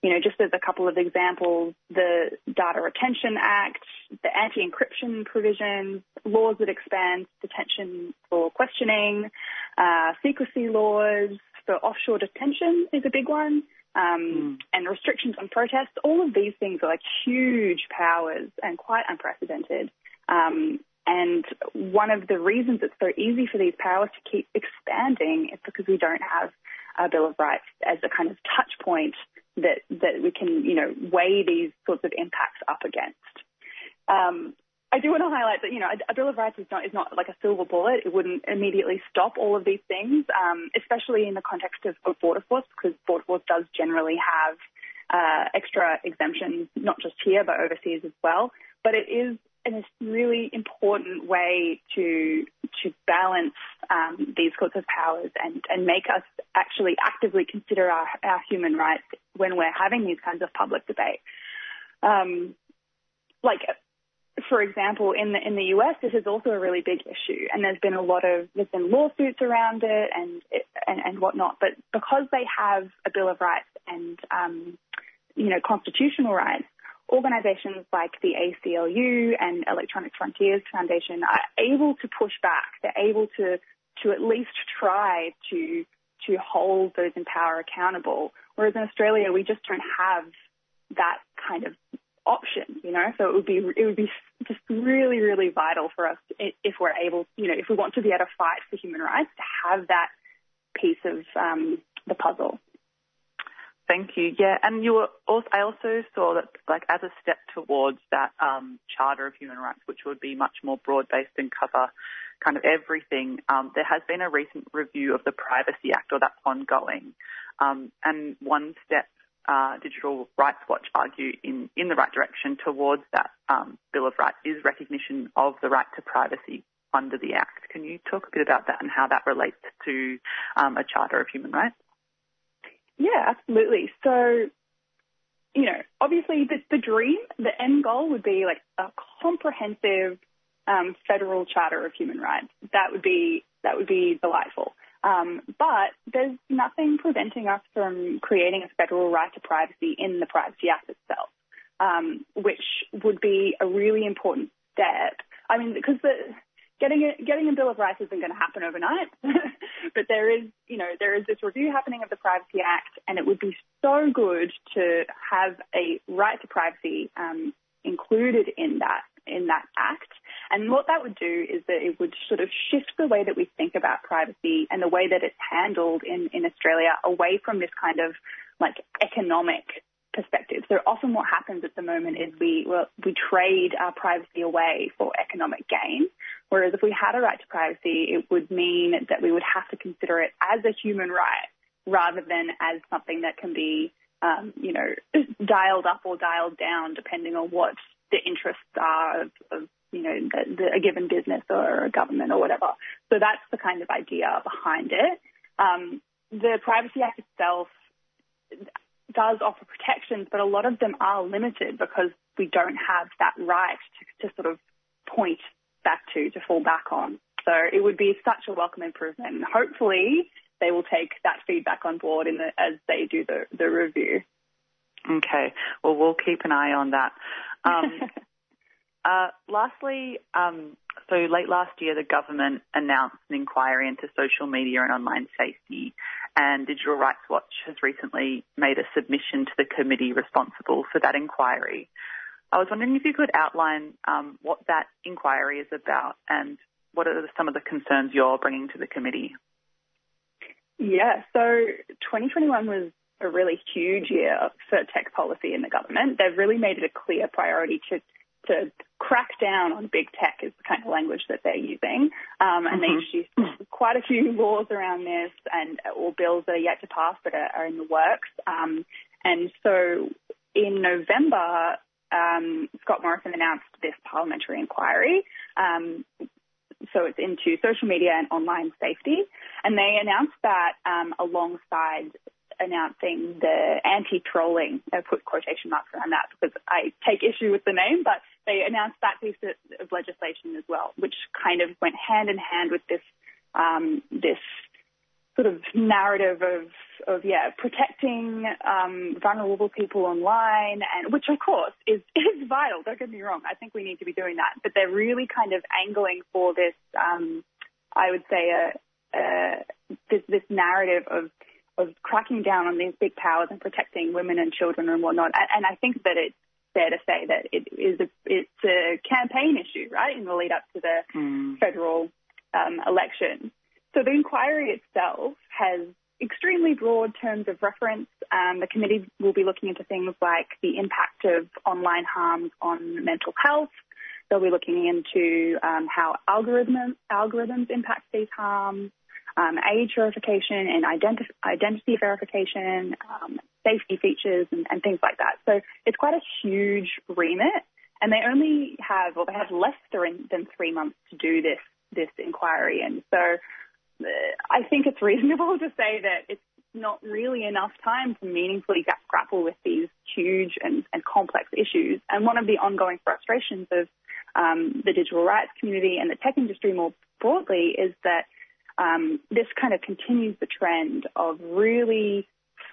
You know, just as a couple of examples, the Data Retention Act, the anti-encryption provisions, laws that expand detention for questioning, uh, secrecy laws for offshore detention is a big one, um, and restrictions on protests. All of these things are like huge powers and quite unprecedented. Um, and one of the reasons it's so easy for these powers to keep expanding is because we don't have a Bill of Rights as a kind of touch point that, that we can, you know, weigh these sorts of impacts up against. Um, I do want to highlight that, you know, a, a Bill of Rights is not, is not like a silver bullet. It wouldn't immediately stop all of these things, um, especially in the context of, of Border Force, because Border Force does generally have uh, extra exemptions, not just here, but overseas as well. But it is a really important way to to balance um, these sorts of powers and, and make us actually actively consider our, our human rights when we're having these kinds of public debate. Um, like, for example, in the in the US, this is also a really big issue, and there's been a lot of there's been lawsuits around it and and, and whatnot. But because they have a Bill of Rights and um, you know, constitutional rights, organizations like the ACLU and Electronic Frontiers Foundation are able to push back. They're able to, to at least try to, to hold those in power accountable. Whereas in Australia, we just don't have that kind of option, you know. So it would be it would be just really really vital for us if we're able, you know, if we want to be able to fight for human rights to have that piece of um, the puzzle. Thank you. Yeah, and you were also, I also saw that, like, as a step towards that um, Charter of Human Rights, which would be much more broad-based and cover kind of everything, um, there has been a recent review of the Privacy Act, or that's ongoing. Um, and one step uh, Digital Rights Watch argue in, in the right direction towards that um, Bill of Rights is recognition of the right to privacy under the Act. Can you talk a bit about that and how that relates to um, a Charter of Human Rights? Yeah, absolutely. So, you know, obviously the, the dream, the end goal would be like a comprehensive um, federal charter of human rights. That would be that would be delightful. Um, but there's nothing preventing us from creating a federal right to privacy in the Privacy Act itself, um, which would be a really important step. I mean, because the getting a, getting a Bill of Rights isn't going to happen overnight, but there is, you know, there is this review happening of the Privacy Act, and it would be so good to have a right to privacy um, included in that in that act. And what that would do is that it would sort of shift the way that we think about privacy and the way that it's handled in, in Australia away from this kind of like economic perspective. So often what happens at the moment is we we trade our privacy away for economic gain. Whereas if we had a right to privacy, it would mean that we would have to consider it as a human right rather than as something that can be, um, you know, dialed up or dialed down depending on what the interests are of, of you know, the, the, a given business or a government or whatever. So that's the kind of idea behind it. Um, the Privacy Act itself does offer protections, but a lot of them are limited because we don't have that right to, to sort of point back to, to fall back on. So it would be such a welcome improvement. And hopefully they will take that feedback on board in the, as they do the, the review. Okay. Well, we'll keep an eye on that. Um, lastly, um, so late last year, the government announced an inquiry into social media and online safety, and Digital Rights Watch has recently made a submission to the committee responsible for that inquiry. I was wondering if you could outline um, what that inquiry is about and what are some of the concerns you're bringing to the committee. Yeah, so 2021 was a really huge year for tech policy in the government. They've really made it a clear priority to to crack down on big tech is the kind of language that they're using. Um, and mm-hmm. they introduced quite a few laws around this and or bills that are yet to pass but are, are in the works. Um, and so in November, um, Scott Morrison announced this parliamentary inquiry. Um, so it's into social media and online safety. And they announced that um, alongside announcing the anti-trolling. I put quotation marks around that because I take issue with the name, but they announced that piece of legislation as well, which kind of went hand in hand with this um, this sort of narrative of, of yeah, protecting um, vulnerable people online, and which of course is is vital. Don't get me wrong. I think we need to be doing that, but they're really kind of angling for this. Um, I would say a, a this, this narrative of of cracking down on these big powers and protecting women and children and whatnot. And, and I think that it's fair to say that it is a, it's a campaign issue, right, in the lead up to the mm. federal um, election. So the inquiry itself has extremely broad terms of reference. Um, the committee will be looking into things like the impact of online harms on mental health. They'll be looking into um, how algorithms algorithms impact these harms, um, age verification and identi- identity verification, um, safety features, and, and, things like that. So it's quite a huge remit, and they only have, well, they have less than, than three months to do this this inquiry, and so uh, I think it's reasonable to say that it's not really enough time to meaningfully grapple with these huge and, and complex issues. And one of the ongoing frustrations of um, the digital rights community and the tech industry more broadly is that um, this kind of continues the trend of really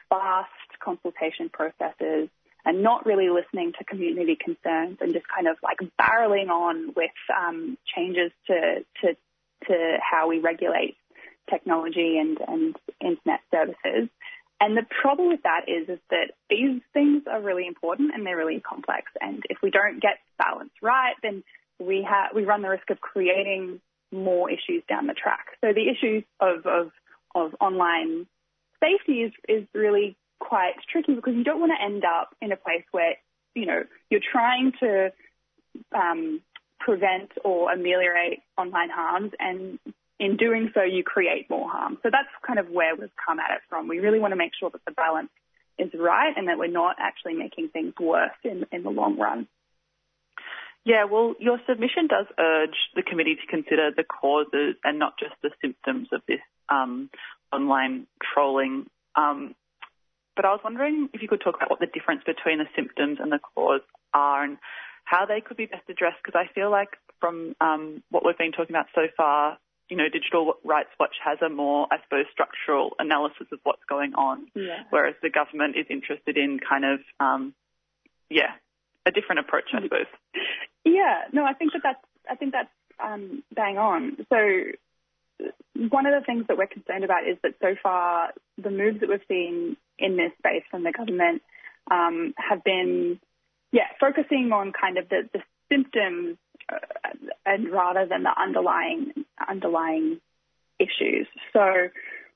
fast consultation processes and not really listening to community concerns and just kind of like barreling on with um, changes to, to to how we regulate technology and, and internet services. And the problem with that is, is that these things are really important and they're really complex. And if we don't get balance right, then we have we run the risk of creating more issues down the track. So the issues of of, of online safety is is really quite tricky because you don't want to end up in a place where you know you're trying to um, prevent or ameliorate online harms and in doing so you create more harm. So that's kind of where we've come at it from. We really want to make sure that the balance is right and that we're not actually making things worse in, in the long run. Yeah, well, your submission does urge the committee to consider the causes and not just the symptoms of this um, online trolling. Um, but I was wondering if you could talk about what the difference between the symptoms and the cause are and how they could be best addressed, because I feel like from um, what we've been talking about so far, you know, Digital Rights Watch has a more, I suppose, structural analysis of what's going on, yeah. whereas the government is interested in kind of, um, yeah, a different approach, I suppose. Yeah, no, I think that that's, I think that's um, bang on. So one of the things that we're concerned about is that so far the moves that we've seen in this space from the government um, have been, yeah, focusing on kind of the, the symptoms uh, and rather than the underlying underlying issues. So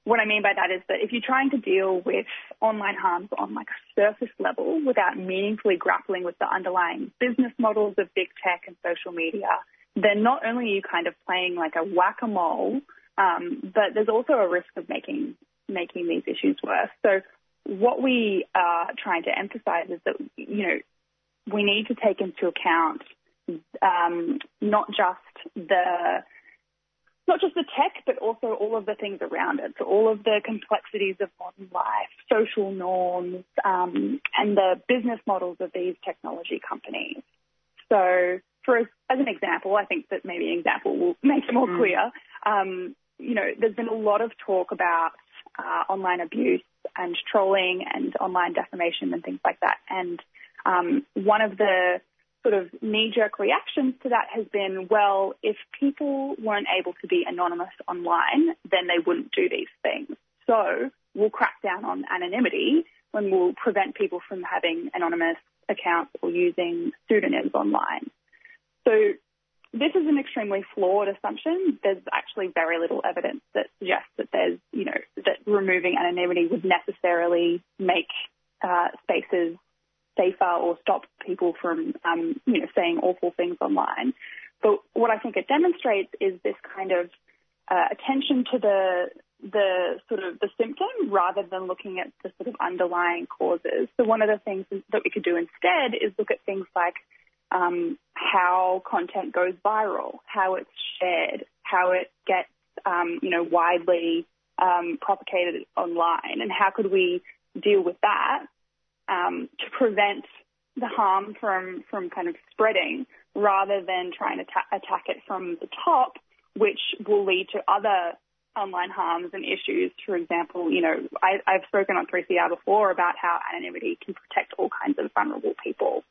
what I mean by that is that if you're trying to deal with online harms on like a surface level without meaningfully grappling with the underlying business models of big tech and social media, then not only are you kind of playing like a whack-a-mole, um, but there's also a risk of making making these issues worse. So what we are trying to emphasize is that you know we need to take into account um, not just the not just the tech, but also all of the things around it. So all of the complexities of modern life, social norms, um, and the business models of these technology companies. So, for as, as, an example, I think that maybe an example will make it more mm. clear. Um, you know, there's been a lot of talk about uh, online abuse and trolling and online defamation and things like that. And um, one of the sort of knee-jerk reactions to that has been, well, if people weren't able to be anonymous online, then they wouldn't do these things. So we'll crack down on anonymity when we'll prevent people from having anonymous accounts or using pseudonyms online. So this is an extremely flawed assumption. There's actually very little evidence that suggests that there's, you know, that removing anonymity would necessarily make uh, spaces safer or stop people from, um, you know, saying awful things online. But what I think it demonstrates is this kind of uh, attention to the the sort of the symptom rather than looking at the sort of underlying causes. So one of the things that we could do instead is look at things like um, how content goes viral, how it's shared, how it gets um, you know widely um, propagated online, and how could we deal with that um, to prevent the harm from from kind of spreading, rather than trying to ta- attack it from the top, which will lead to other online harms and issues. For example, you know, I, I've spoken on 3CR before about how anonymity can protect all kinds of vulnerable people.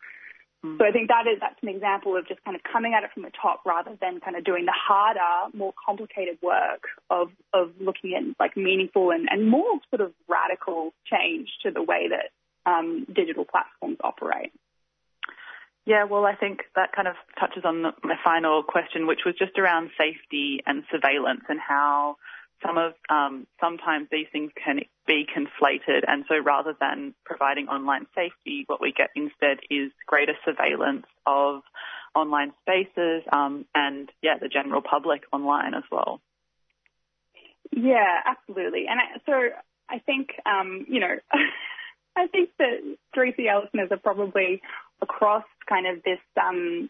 So I think that is that's an example of just kind of coming at it from the top rather than kind of doing the harder, more complicated work of of looking at like meaningful and, and more sort of radical change to the way that um, digital platforms operate. Yeah, well, I think that kind of touches on my final question, which was just around safety and surveillance and how some of um, sometimes these things can be conflated, and so rather than providing online safety, what we get instead is greater surveillance of online spaces um, and yeah, the general public online as well. Yeah, absolutely, and I, so I think um, you know. I think that 3CR listeners are probably across kind of this um,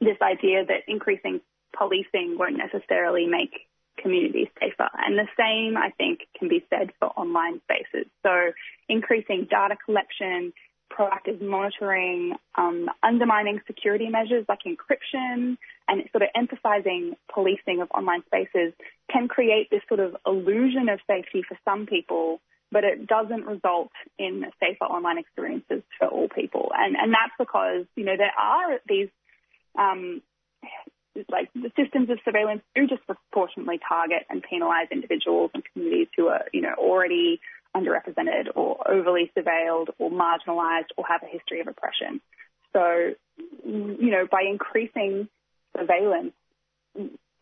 this idea that increasing policing won't necessarily make communities safer. And the same, I think, can be said for online spaces. So increasing data collection, proactive monitoring, um, undermining security measures like encryption, and sort of emphasizing policing of online spaces can create this sort of illusion of safety for some people but it doesn't result in safer online experiences for all people. And, and that's because, you know, there are these, um, like the systems of surveillance do disproportionately target and penalise individuals and communities who are, you know, already underrepresented or overly surveilled or marginalised or have a history of oppression. So, you know, by increasing surveillance,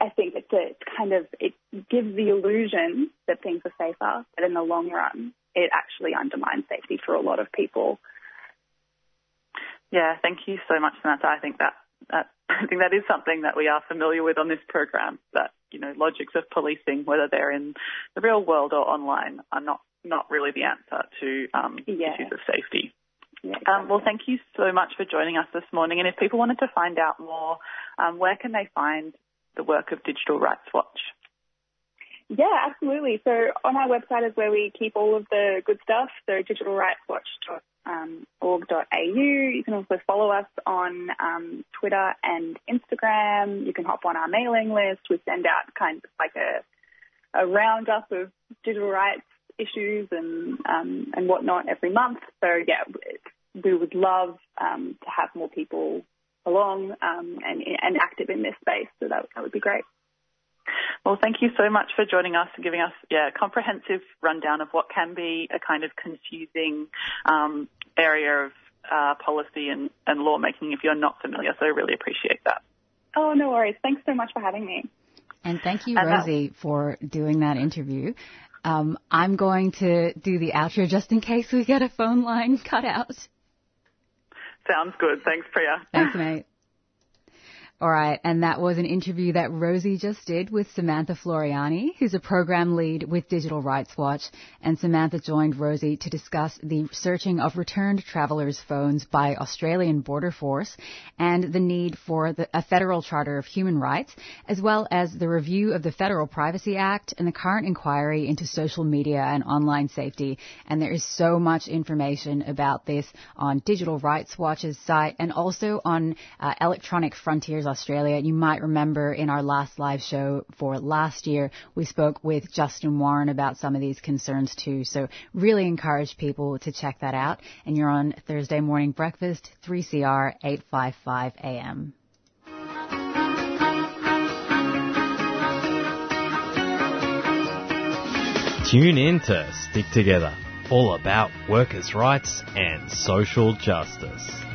I think it's a it's kind of it gives the illusion that things are safer, but in the long run, it actually undermines safety for a lot of people. Yeah, thank you so much, Samantha. I think that, that I think that is something that we are familiar with on this program. That you know, logics of policing, whether they're in the real world or online, are not not really the answer to um, Yeah. issues of safety. Yeah, Um, well, thank you so much for joining us this morning. And if people wanted to find out more, um, where can they find the work of Digital Rights Watch? Yeah, absolutely. So on our website is where we keep all of the good stuff. So digitalrightswatch.org.au. You can also follow us on um, Twitter and Instagram. You can hop on our mailing list. We send out kind of like a, a roundup of digital rights issues and um, and whatnot every month. So yeah, we would love um, to have more people along um, and and active in this space. So that that would be great. Well, thank you so much for joining us and giving us yeah, a comprehensive rundown of what can be a kind of confusing um, area of uh, policy and, and lawmaking if you're not familiar. So I really appreciate that. Oh, no worries. Thanks so much for having me. And thank you, And that- Rosie, for doing that interview. Um, I'm going to do the outro just in case we get a phone line cut out. Sounds good. Thanks, Priya. Thanks, mate. All right, and that was an interview that Rosie just did with Samantha Floreani, who's a program lead with Digital Rights Watch. And Samantha joined Rosie to discuss the searching of returned travelers' phones by Australian Border Force and the need for the, a federal charter of human rights, as well as the review of the Federal Privacy Act and the current inquiry into social media and online safety. And there is so much information about this on Digital Rights Watch's site and also on uh, Electronic Frontiers Australia. You might remember in our last live show for last year, we spoke with Justin Warren about some of these concerns too. So really encourage people to check that out. And you're on Thursday morning breakfast, 3CR 855 AM. Tune in to Stick Together, all about workers' rights and social justice.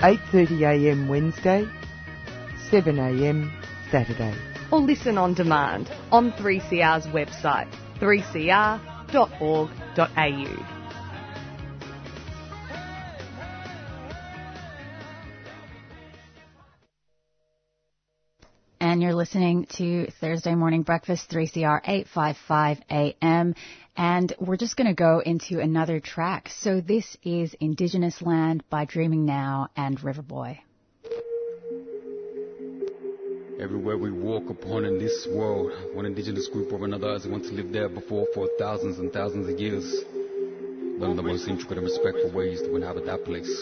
8.30am Wednesday, 7am Saturday. Or listen on demand on 3CR's website, 3cr.org.au. And you're listening to Thursday Morning Breakfast, 3CR 855 AM. And we're just going to go into another track. So this is Indigenous Land by Dreaming Now and Riverboy. Everywhere we walk upon in this world, one indigenous group or another has want to live there before for thousands and thousands of years. One of the most intricate and respectful ways to inhabit that place.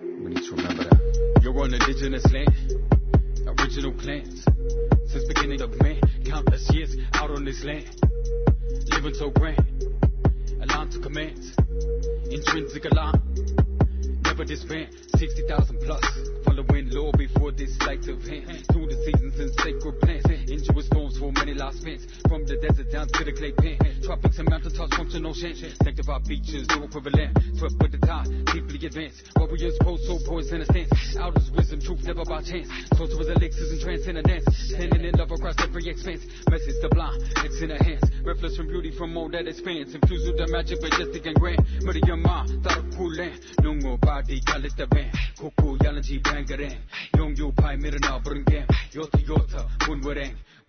We need to remember that. You're on indigenous land, original clans. Since beginning of man, countless years out on this land. Living so grand, alarm to commands, intrinsic alarm. Never disband, 60,000 plus. Following law before this light of hand. Through the seasons and sacred plants. Injurious storms for many lost fans. From the desert down to the clay pan. Tropics and mountaintops function ocean. Sanctified beaches, no equivalent. Swept with the tide, deeply advanced. Warriors pose so a stance. Outers wisdom, truth never by chance. Sorcerers, elixirs, and transcendence. Standing in love across every expanse. Message sublime, it's in her hands. Reflex from beauty from all that expands. Infused with the magic, majestic and grand. Your mind, thought of cool land. Nungo body, brungam. Yorta Yorta.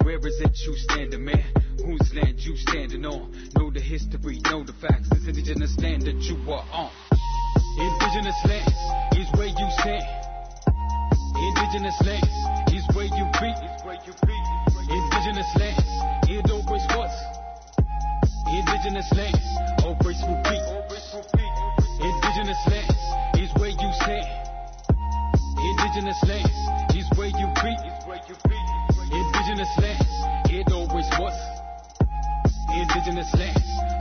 Where is it you standing, man? Whose land you standing on? Know the history, know the facts. This indigenous land that you are on. Indigenous lands is where you stand. Indigenous lands is where you be. Indigenous lands, it always was. Indigenous lands always will be. Indigenous lands Indigenous lands is where you be. Indigenous lands, it always was. Indigenous indigenous lands.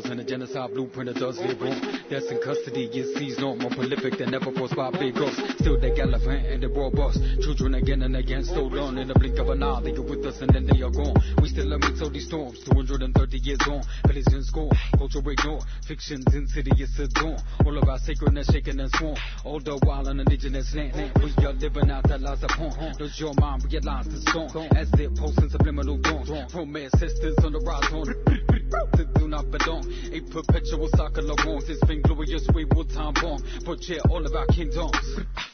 Wars and the genocide blueprint that does on. That's in custody, is seized no more prolific than ever forced by big ghosts. Still they gallivant and they robust. Children again and again stolen in the blink of an eye. They get with us and then they are gone. We still amidst all these storms, 230 years on. Collision score, culture ignore. Fiction's insidious adorn. All of our sacredness shaken and sworn. All the while on indigenous land. We are living out that lies upon. Does your mind realize the storm? As pulse in subliminal dawn. From ancestors on the rise on. To do not belong. A perpetual cycle of wrongs. It's been glorious, we will time bomb. But yeah, all of our kingdoms.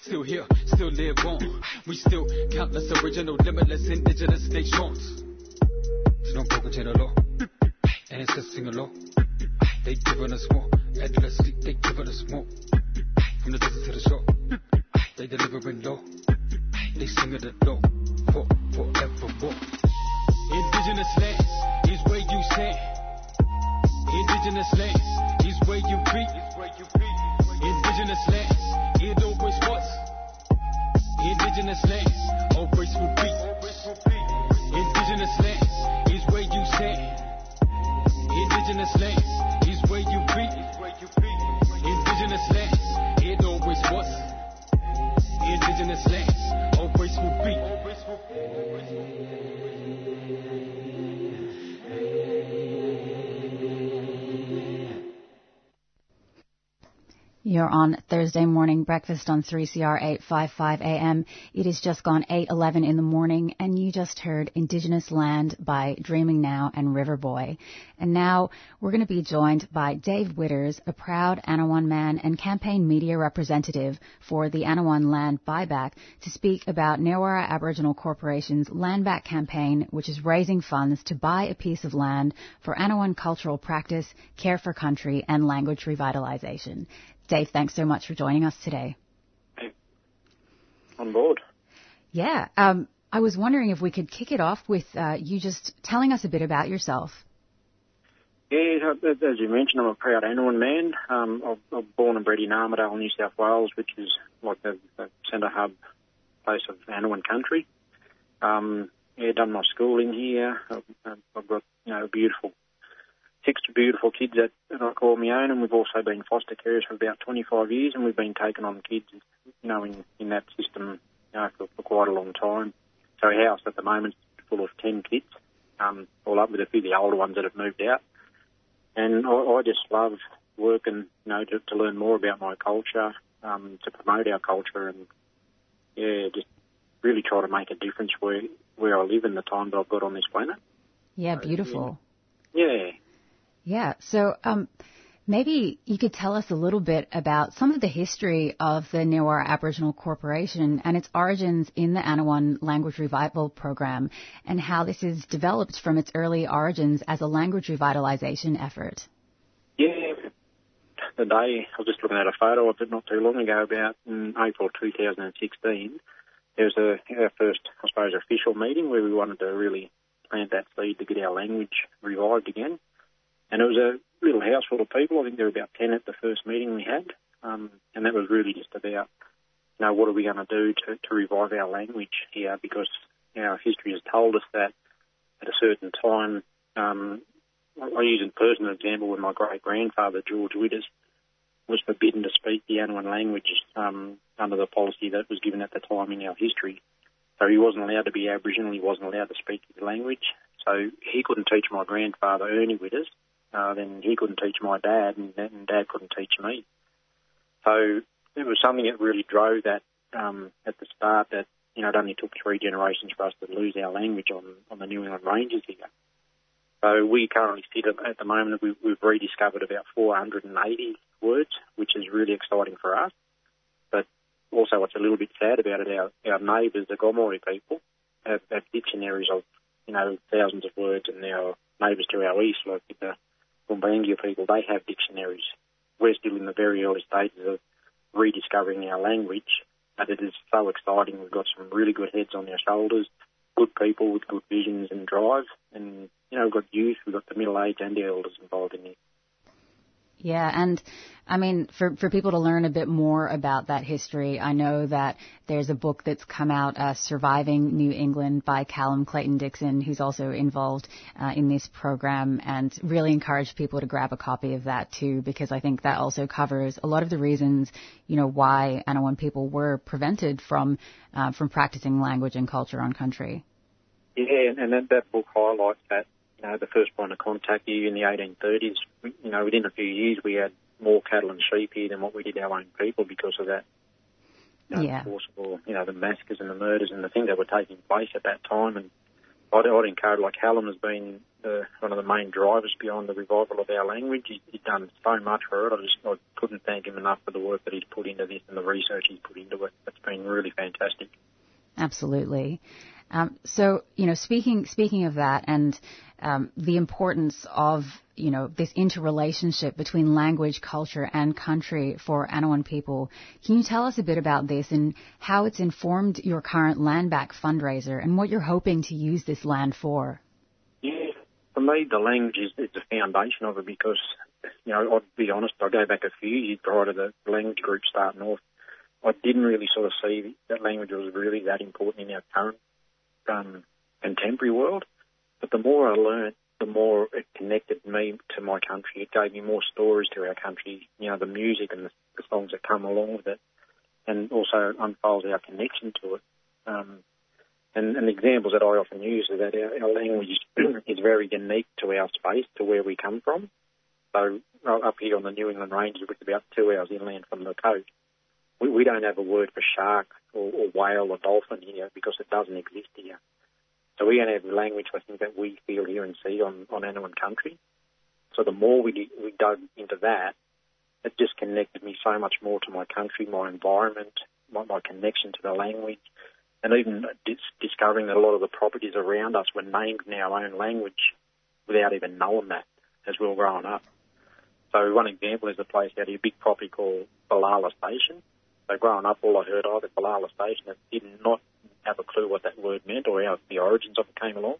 Still here, still live on. We still countless original, limitless indigenous nations. So don't broken chain of law. Ancestors sing law. They giving us more. Endlessly, they giving us more. From the desert to the shore. They delivering law. They sing the law. For forevermore. Indigenous lands is where you stand. Indigenous lands is where you be. Indigenous lands, it always was. Indigenous lands, always will be. Indigenous lands is where you stand. Indigenous lands is where you be. Indigenous lands, it always was. Indigenous lands, You're on Thursday morning breakfast on 3CR 855 AM. It is just gone 8:11 in the morning and you just heard Indigenous Land by Dreaming Now and Riverboy. And now we're going to be joined by Dave Widders, a proud Anaiwan man and campaign media representative for the Anaiwan Land Buyback to speak about Newara Aboriginal Corporation's Land Back campaign which is raising funds to buy a piece of land for Anaiwan cultural practice, care for country and language revitalization. Dave, thanks so much for joining us today. On board. Yeah, um, I was wondering if we could kick it off with uh, you just telling us a bit about yourself. Yeah, as you mentioned, I'm a proud Anaiwan man. Um, I was born and bred in Armidale, New South Wales, which is like the, the centre hub place of Anaiwan country. Um, yeah, done my schooling here. I've, I've got you know a beautiful six beautiful kids that, that I call my own, and we've also been foster carers for about 25 years, and we've been taking on kids, you know, in, in that system, you know, for, for quite a long time. So our house at the moment is full of 10 kids, um, all up with a few of the older ones that have moved out. And I, I just love working, you know, to, to learn more about my culture, um, to promote our culture, and yeah, just really try to make a difference where where I live in the time that I've got on this planet. Yeah, beautiful. Yeah. Yeah. So, um, maybe you could tell us a little bit about some of the history of the Newara Aboriginal Corporation and its origins in the Anaiwan Language Revival Program and how this has developed from its early origins as a language revitalization effort. Yeah. The day, I was just looking at a photo of it not too long ago, about in April 2016. There was a, our first, I suppose, official meeting where we wanted to really plant that seed to get our language revived again. And it was a little house full of people. I think there were about 10 at the first meeting we had. Um, and that was really just about, you know, what are we going to do to, revive our language here? Because our history has told us that at a certain time, um, I use a personal example when my great grandfather, George Widders, was forbidden to speak the Anaiwan language um, under the policy that was given at the time in our history. So he wasn't allowed to be Aboriginal, he wasn't allowed to speak the language. So he couldn't teach my grandfather, Ernie Widders, uh, then he couldn't teach my dad, and, and dad couldn't teach me. So it was something that really drove that um, at the start that, you know, it only took three generations for us to lose our language on, on the New England Ranges here. So we currently sit at, at the moment, we, we've rediscovered about 480 words, which is really exciting for us. But also what's a little bit sad about it, our, our neighbours, the Gomeroi people, have, have dictionaries of, you know, thousands of words, and our neighbours to our east, like the Gumbaynggirr people, they have dictionaries. We're still in the very early stages of rediscovering our language, but it is so exciting. We've got some really good heads on our shoulders, good people with good visions and drive, and you know, we've got youth, we've got the middle age and the elders involved in it. Yeah, and I mean, for, for people to learn a bit more about that history, I know that there's a book that's come out, uh, Surviving New England by Callum Clayton Dixon, who's also involved uh, in this program, and really encourage people to grab a copy of that too, because I think that also covers a lot of the reasons, you know, why Anaiwan people were prevented from uh, from practicing language and culture on country. Yeah, and that, that book highlights that know, the first point of contact here in the 1830s, you know, within a few years we had more cattle and sheep here than what we did our own people because of that. You know, Yeah. Forcible, you know, the massacres and the murders and the things that were taking place at that time. And I'd, I'd encourage, like Callum has been the, one of the main drivers behind the revival of our language. He, he's done so much for it. I just I couldn't thank him enough for the work that he's put into this and the research he's put into it. It's been really fantastic. Absolutely. Um, so, you know, speaking speaking of that and um, the importance of you know this interrelationship between language, culture, and country for Anaiwan people, can you tell us a bit about this and how it's informed your current land back fundraiser and what you're hoping to use this land for? Yeah, for me, the language is, is the foundation of it because, you know, I'll be honest, I go back a few years prior to the language group starting off. I didn't really sort of see that language was really that important in our current um, contemporary world. But the more I learned, the more it connected me to my country. It gave me more stories to our country, you know, the music and the, the songs that come along with it, and also unfolds our connection to it. Um, and, and examples that I often use are that our, our language is very unique to our space, to where we come from. So up here on the New England Ranges, which is about two hours inland from the coast, we, we don't have a word for shark or, or whale or dolphin here because it doesn't exist here. So we don't have language, I think, that we feel here and see on, on Anaiwan country. So the more we, we dug into that, it just connected me so much more to my country, my environment, my, my connection to the language, and even dis- discovering that a lot of the properties around us were named in our own language without even knowing that as we were growing up. So one example is a place out here, a big property called Balala Station. So growing up, all I heard of is Balala Station. I did not have a clue what that word meant or how the origins of it came along.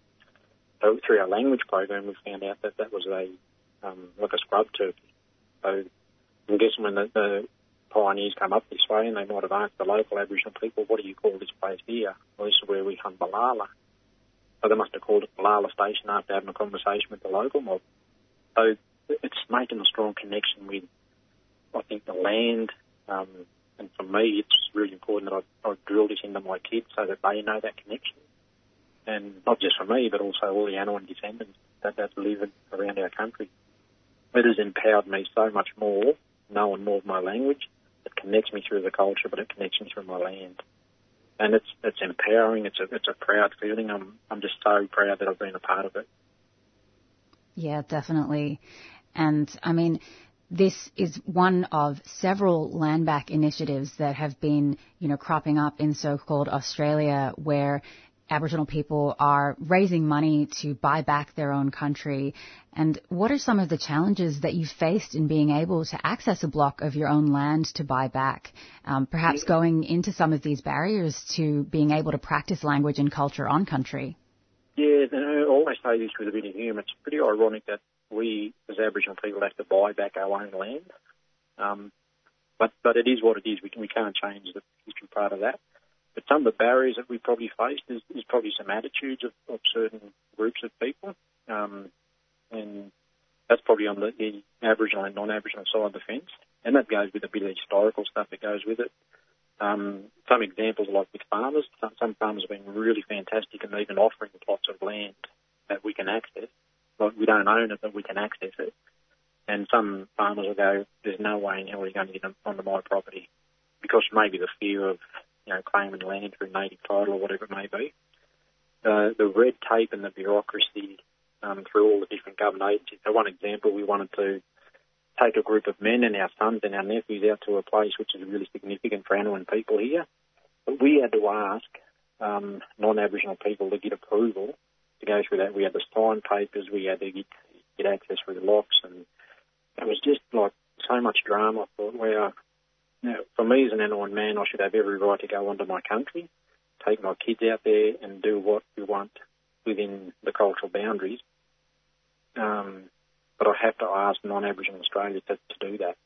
So through our language program, we found out that that was a um, like a scrub turkey. So I'm guessing when the, the pioneers come up this way, and they might have asked the local Aboriginal people, "What do you call this place here?" Well, this is where we hunt Balala. So they must have called it Balala Station after having a conversation with the local mob. So it's making a strong connection with, I think, the land. Um, and for me, it's really important that I, I drill this into my kids so that they know that connection. And not just for me, but also all the Anaiwan descendants that, that live around our country. It has empowered me so much more, knowing more of my language. It connects me through the culture, but it connects me through my land. And it's it's empowering. It's a it's a proud feeling. I'm I'm just so proud that I've been a part of it. Yeah, definitely. And I mean, this is one of several land back initiatives that have been, you know, cropping up in so-called Australia where Aboriginal people are raising money to buy back their own country. And what are some of the challenges that you've faced in being able to access a block of your own land to buy back? Um, perhaps going into some of these barriers to being able to practice language and culture on country. Yeah, and I always say this with a bit of humour. It's pretty ironic that we, as Aboriginal people, have to buy back our own land. Um, but but it is what it is. We, can, we can't change the history part of that. But some of the barriers that we probably faced is, is probably some attitudes of, of certain groups of people. Um, and that's probably on the, the Aboriginal and non-Aboriginal side of the fence. And that goes with a bit of historical stuff that goes with it. Um, some examples like with farmers, some, some farmers have been really fantastic and even offering plots of land that we can access. Like we don't own it, but we can access it. And some farmers will go, there's no way in hell you're going to get on- onto my property because maybe the fear of, you know, claiming land through native title or whatever it may be. Uh, the red tape and the bureaucracy um, through all the different government agencies. So one example, we wanted to take a group of men and our sons and our nephews out to a place which is really significant for Anaiwan people here. But we had to ask um, non-Aboriginal people to get approval to go through that. We had to sign papers, we had to get, get access through the locks, and it was just like so much drama. I thought, well, know, for me as an Anaiwan man, I should have every right to go onto my country, take my kids out there and do what we want within the cultural boundaries. Um, but I have to ask non-Aboriginal Australia to, to do that.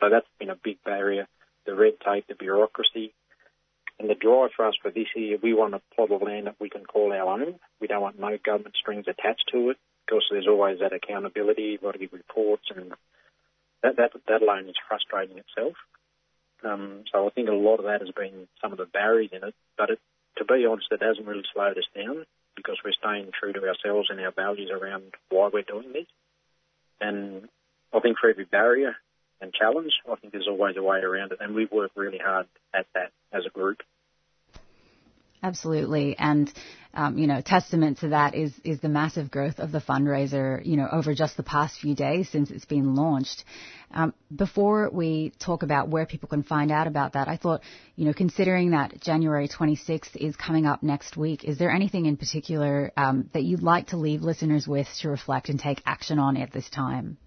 So that's been a big barrier. The red tape, the bureaucracy, and the drive for us for this year, we want a plot of land that we can call our own. We don't want no government strings attached to it because there's always that accountability. You've got to give reports, and that that that alone is frustrating itself. Um, so I think a lot of that has been some of the barriers in it. But it, to be honest, it hasn't really slowed us down because we're staying true to ourselves and our values around why we're doing this. And I think for every barrier and challenge, I think there's always a way around it. And we've worked really hard at that as a group. Absolutely, and um, you know, testament to that is is the massive growth of the fundraiser. You know, over just the past few days since it's been launched. Um, before we talk about where people can find out about that, I thought, you know, considering that January 26th is coming up next week, is there anything in particular um, that you'd like to leave listeners with to reflect and take action on at this time?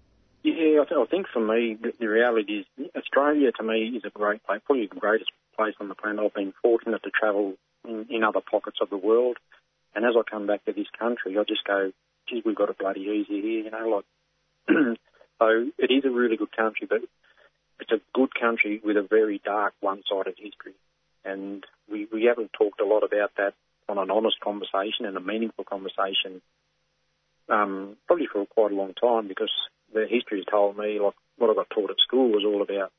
Yeah, I, th- I think for me, the, reality is Australia to me is a great place, probably the greatest place on the planet. I've been fortunate to travel in, in other pockets of the world. And as I come back to this country, I just go, geez, we've got it bloody easy here, you know, like, so it is a really good country, but it's a good country with a very dark one-sided history. And we, we haven't talked a lot about that on an honest conversation and a meaningful conversation, um, probably for quite a long time because the history told me, like what I got taught at school was all about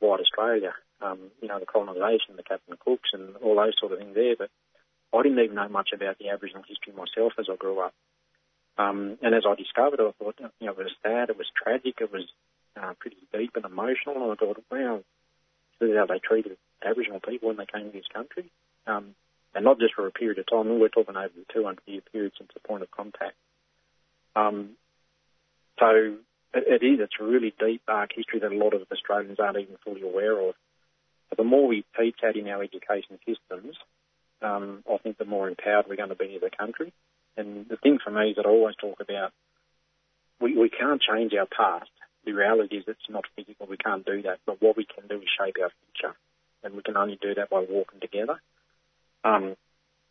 white Australia um, you know, the colonisation, the Captain Cooks, and all those sort of things there. But I didn't even know much about the Aboriginal history myself as I grew up. Um, and as I discovered, I thought, you know, it was sad, it was tragic, it was uh, pretty deep and emotional. And I thought, wow, this is how they treated Aboriginal people when they came to this country. Um, and not just for a period of time, we're talking over the 200 year period since the point of contact. Um, so it, it is, it's a really deep, dark history that a lot of Australians aren't even fully aware of. But the more we teach that in our education systems, um, I think the more empowered we're going to be as a country. And the thing for me is that I always talk about we, we can't change our past. The reality is it's not physical. We can't do that. But what we can do is shape our future. And we can only do that by walking together um,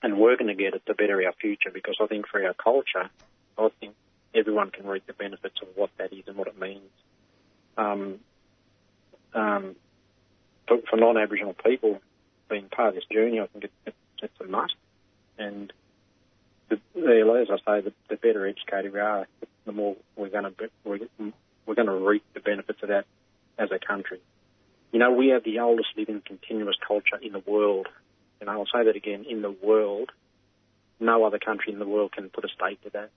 and working together to better our future. Because I think for our culture, I think everyone can reap the benefits of what that is and what it means. Um, um, for, for non-Aboriginal people being part of this journey, I think it, it, it's a must. And the, the, as I say, the, the better educated we are, the more we're going to we're, we're going to reap the benefits of that as a country. You know, we have the oldest living continuous culture in the world. And I'll say that again, in the world. No other country in the world can put a stake to that.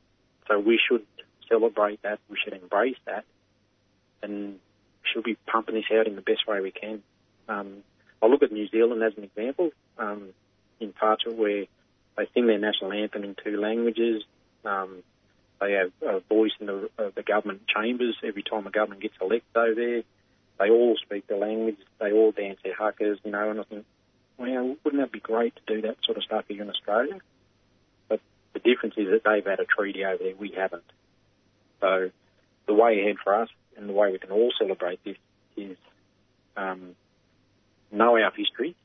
So we should celebrate that. We should embrace that. And should be pumping this out in the best way we can. Um, I look at New Zealand as an example, um, in of where they sing their national anthem in two languages. Um, they have a voice in the, uh, the government chambers every time a government gets elected over there. They all speak the language. They all dance their hakas, you know, and I think, well, wouldn't that be great to do that sort of stuff here in Australia? The difference is that they've had a treaty over there, we haven't. So the way ahead for us and the way we can all celebrate this is um, know our history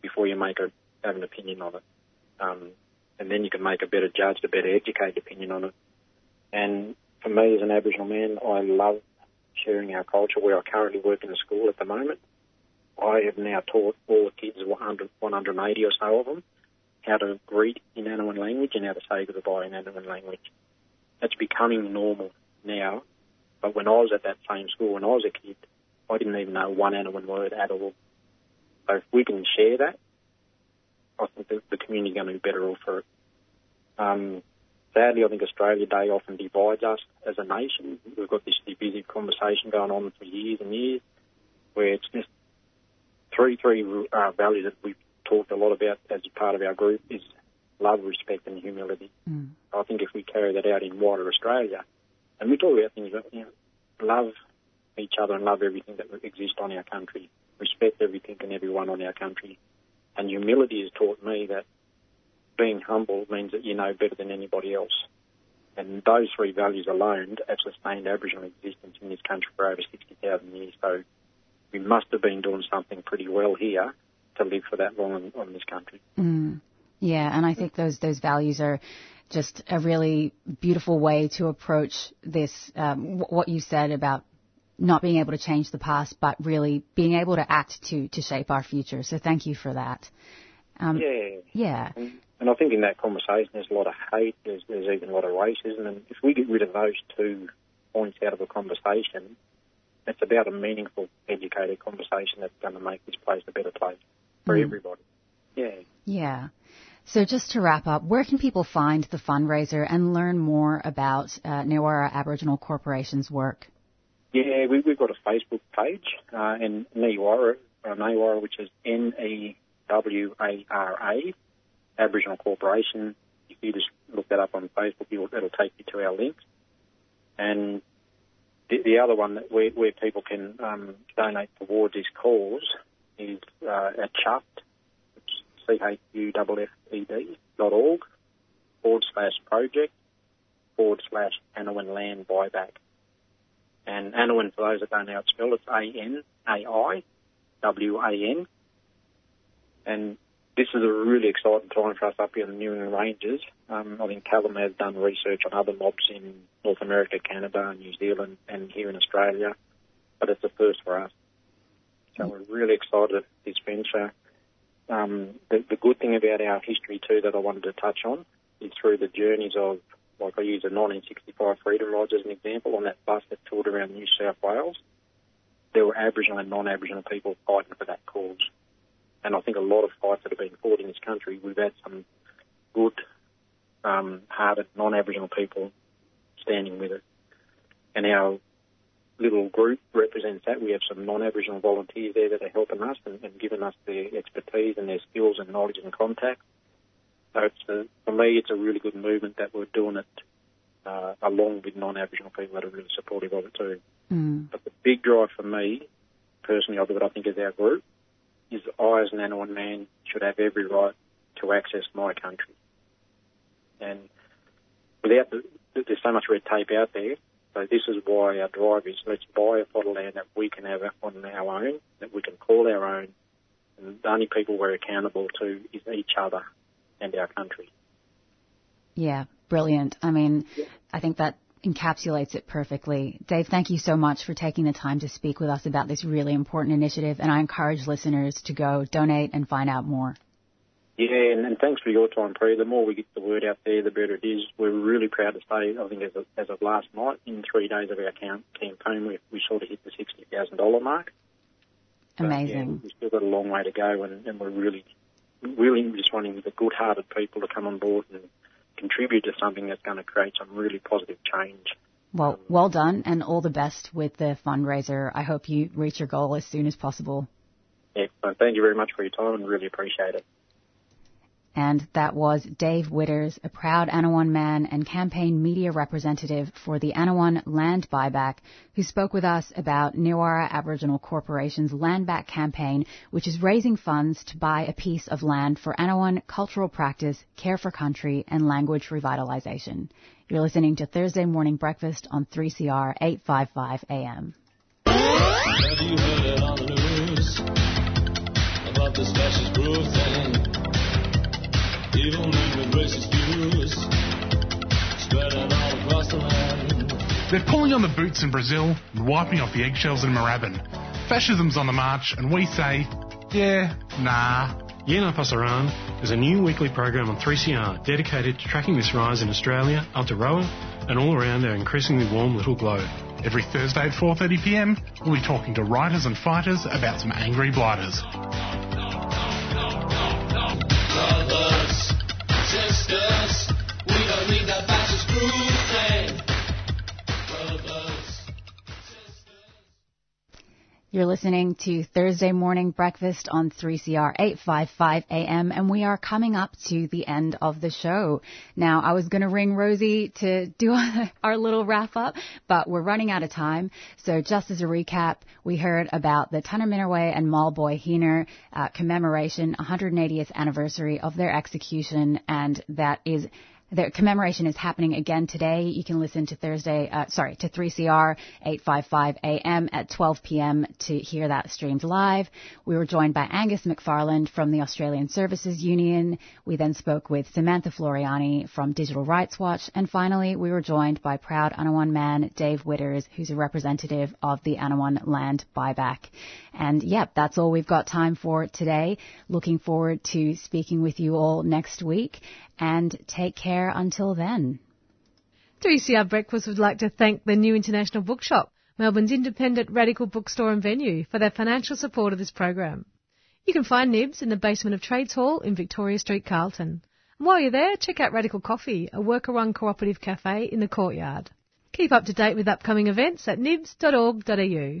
before you make a, have an opinion on it. Um, and then you can make a better judged, a better educated opinion on it. And for me as an Aboriginal man, I love sharing our culture where I currently work in a school at the moment. I have now taught all the kids, 100, 180 or so of them, how to greet in Anaiwan language and how to say goodbye in Anaiwan language. That's becoming normal now. But when I was at that same school, when I was a kid, I didn't even know one Anaiwan word at all. So if we can share that, I think the, the community is going to be better off for it. Um, sadly, I think Australia Day often divides us as a nation. We've got this divisive conversation going on for years and years, where it's just three three uh, values that we've talked a lot about as part of our group is love, respect, and humility. Mm. I think if we carry that out in wider Australia, and we talk about things like you know, love each other and love everything that exists on our country, respect everything and everyone on our country. And humility has taught me that being humble means that you know better than anybody else. And those three values alone have sustained Aboriginal existence in this country for over 60,000 years. So we must have been doing something pretty well here to live for that long on, on this country. Mm. Yeah, and I think those those values are just a really beautiful way to approach this, um, what you said about not being able to change the past, but really being able to act to, to shape our future. So thank you for that. Um, yeah. Yeah. And, and I think in that conversation, there's a lot of hate. There's, there's even a lot of racism. And if we get rid of those two points out of a conversation, it's about a meaningful, educated conversation that's going to make this place a better place for Mm. everybody. Yeah. Yeah. So just to wrap up, where can people find the fundraiser and learn more about uh, Newara Aboriginal Corporation's work? Yeah, we, we've got a Facebook page, uh, and Newara, uh, Newara, which is N-E-W-A-R-A, Aboriginal Corporation. If you just look that up on Facebook, you'll, it'll take you to our links. And the, the other one that where, where people can um, donate towards this cause is uh, at Chuffed, C-H-U-F-F-E-D dot org, forward slash project, forward slash Anaiwan land buyback. And Anaiwan, for those that don't know how it's spelled, it's A-N-A-I-W-A-N. And this is a really exciting time for us up here in the New England Ranges. Um, I think Callum has done research on other mobs in North America, Canada, New Zealand, and here in Australia, but it's the first for us. So we're really excited at this venture. Um, the, the good thing about our history too that I wanted to touch on is through the journeys of, like I use the 1965 Freedom Rides as an example, on that bus that toured around New South Wales, there were Aboriginal and non-Aboriginal people fighting for that cause. And I think a lot of fights that have been fought in this country, we've had some good, um, hearted non-Aboriginal people standing with it. And our little group represents that. We have some non-Aboriginal volunteers there that are helping us and, and giving us their expertise and their skills and knowledge and contacts. So it's a, for me, it's a really good movement that we're doing it uh, along with non-Aboriginal people that are really supportive of it too. Mm. But the big drive for me, personally, of it, I think, is our group, is I as an Anaiwan man should have every right to access my country. And without the, there's so much red tape out there, so this is why our drive is let's buy a plot of land that we can have on our own, that we can call our own, and the only people we're accountable to is each other and our country. Yeah, brilliant. I mean, I think that encapsulates it perfectly. Dave, thank you so much for taking the time to speak with us about this really important initiative, and I encourage listeners to go donate and find out more. Yeah, and, and thanks for your time, Pri. The more we get the word out there, the better it is. We're really proud to say, I think as of, as of last night, in three days of our campaign, we, we sort of hit the $60,000 mark. Amazing. yeah, we've still got a long way to go, and, and we're really, really just wanting the good-hearted people to come on board and contribute to something that's going to create some really positive change. Well, well done, and all the best with the fundraiser. I hope you reach your goal as soon as possible. Excellent. Thank you very much for your time, and really appreciate it. And that was Dave Widders, a proud Anaiwan man and campaign media representative for the Anaiwan Land Buyback, who spoke with us about Newara Aboriginal Corporation's Land Back campaign, which is raising funds to buy a piece of land for Anaiwan cultural practice, care for country, and language revitalization. You're listening to Thursday Morning Breakfast on 3CR 855 AM. Have you heard it on the news about? They're pulling on the boots in Brazil and wiping off the eggshells in Moorabbin. Fascism's on the march, and we say, yeah, nah. Yeah Nah Pasaran is a new weekly program on 3CR dedicated to tracking this rise in Australia, Aotearoa, and all around our increasingly warm little globe. Every Thursday at 4.30pm, we'll be talking to writers and fighters about some angry blighters. You're listening to Thursday Morning Breakfast on 3CR 855 AM, and we are coming up to the end of the show. Now, I was going to ring Rosie to do our little wrap up, but we're running out of time. So just as a recap, we heard about the Tunnerminnerwait and Maulboyheenner uh, commemoration, 180th anniversary of their execution, and that is the commemoration is happening again today. You can listen to Thursday, uh, sorry, to 3CR 855 AM at 12 PM to hear that streamed live. We were joined by Angus McFarland from the Australian Services Union. We then spoke with Samantha Floreani from Digital Rights Watch. And finally, we were joined by proud Anaiwan man Dave Widders, who's a representative of the Anaiwan land buyback. And yep, that's all we've got time for today. Looking forward to speaking with you all next week and take care until then. 3CR Breakfast would like to thank the New International Bookshop, Melbourne's independent radical bookstore and venue, for their financial support of this program. You can find Nibs in the basement of Trades Hall in Victoria Street, Carlton. And while you're there, check out Radical Coffee, a worker-run cooperative cafe in the courtyard. Keep up to date with upcoming events at nibs.org.au.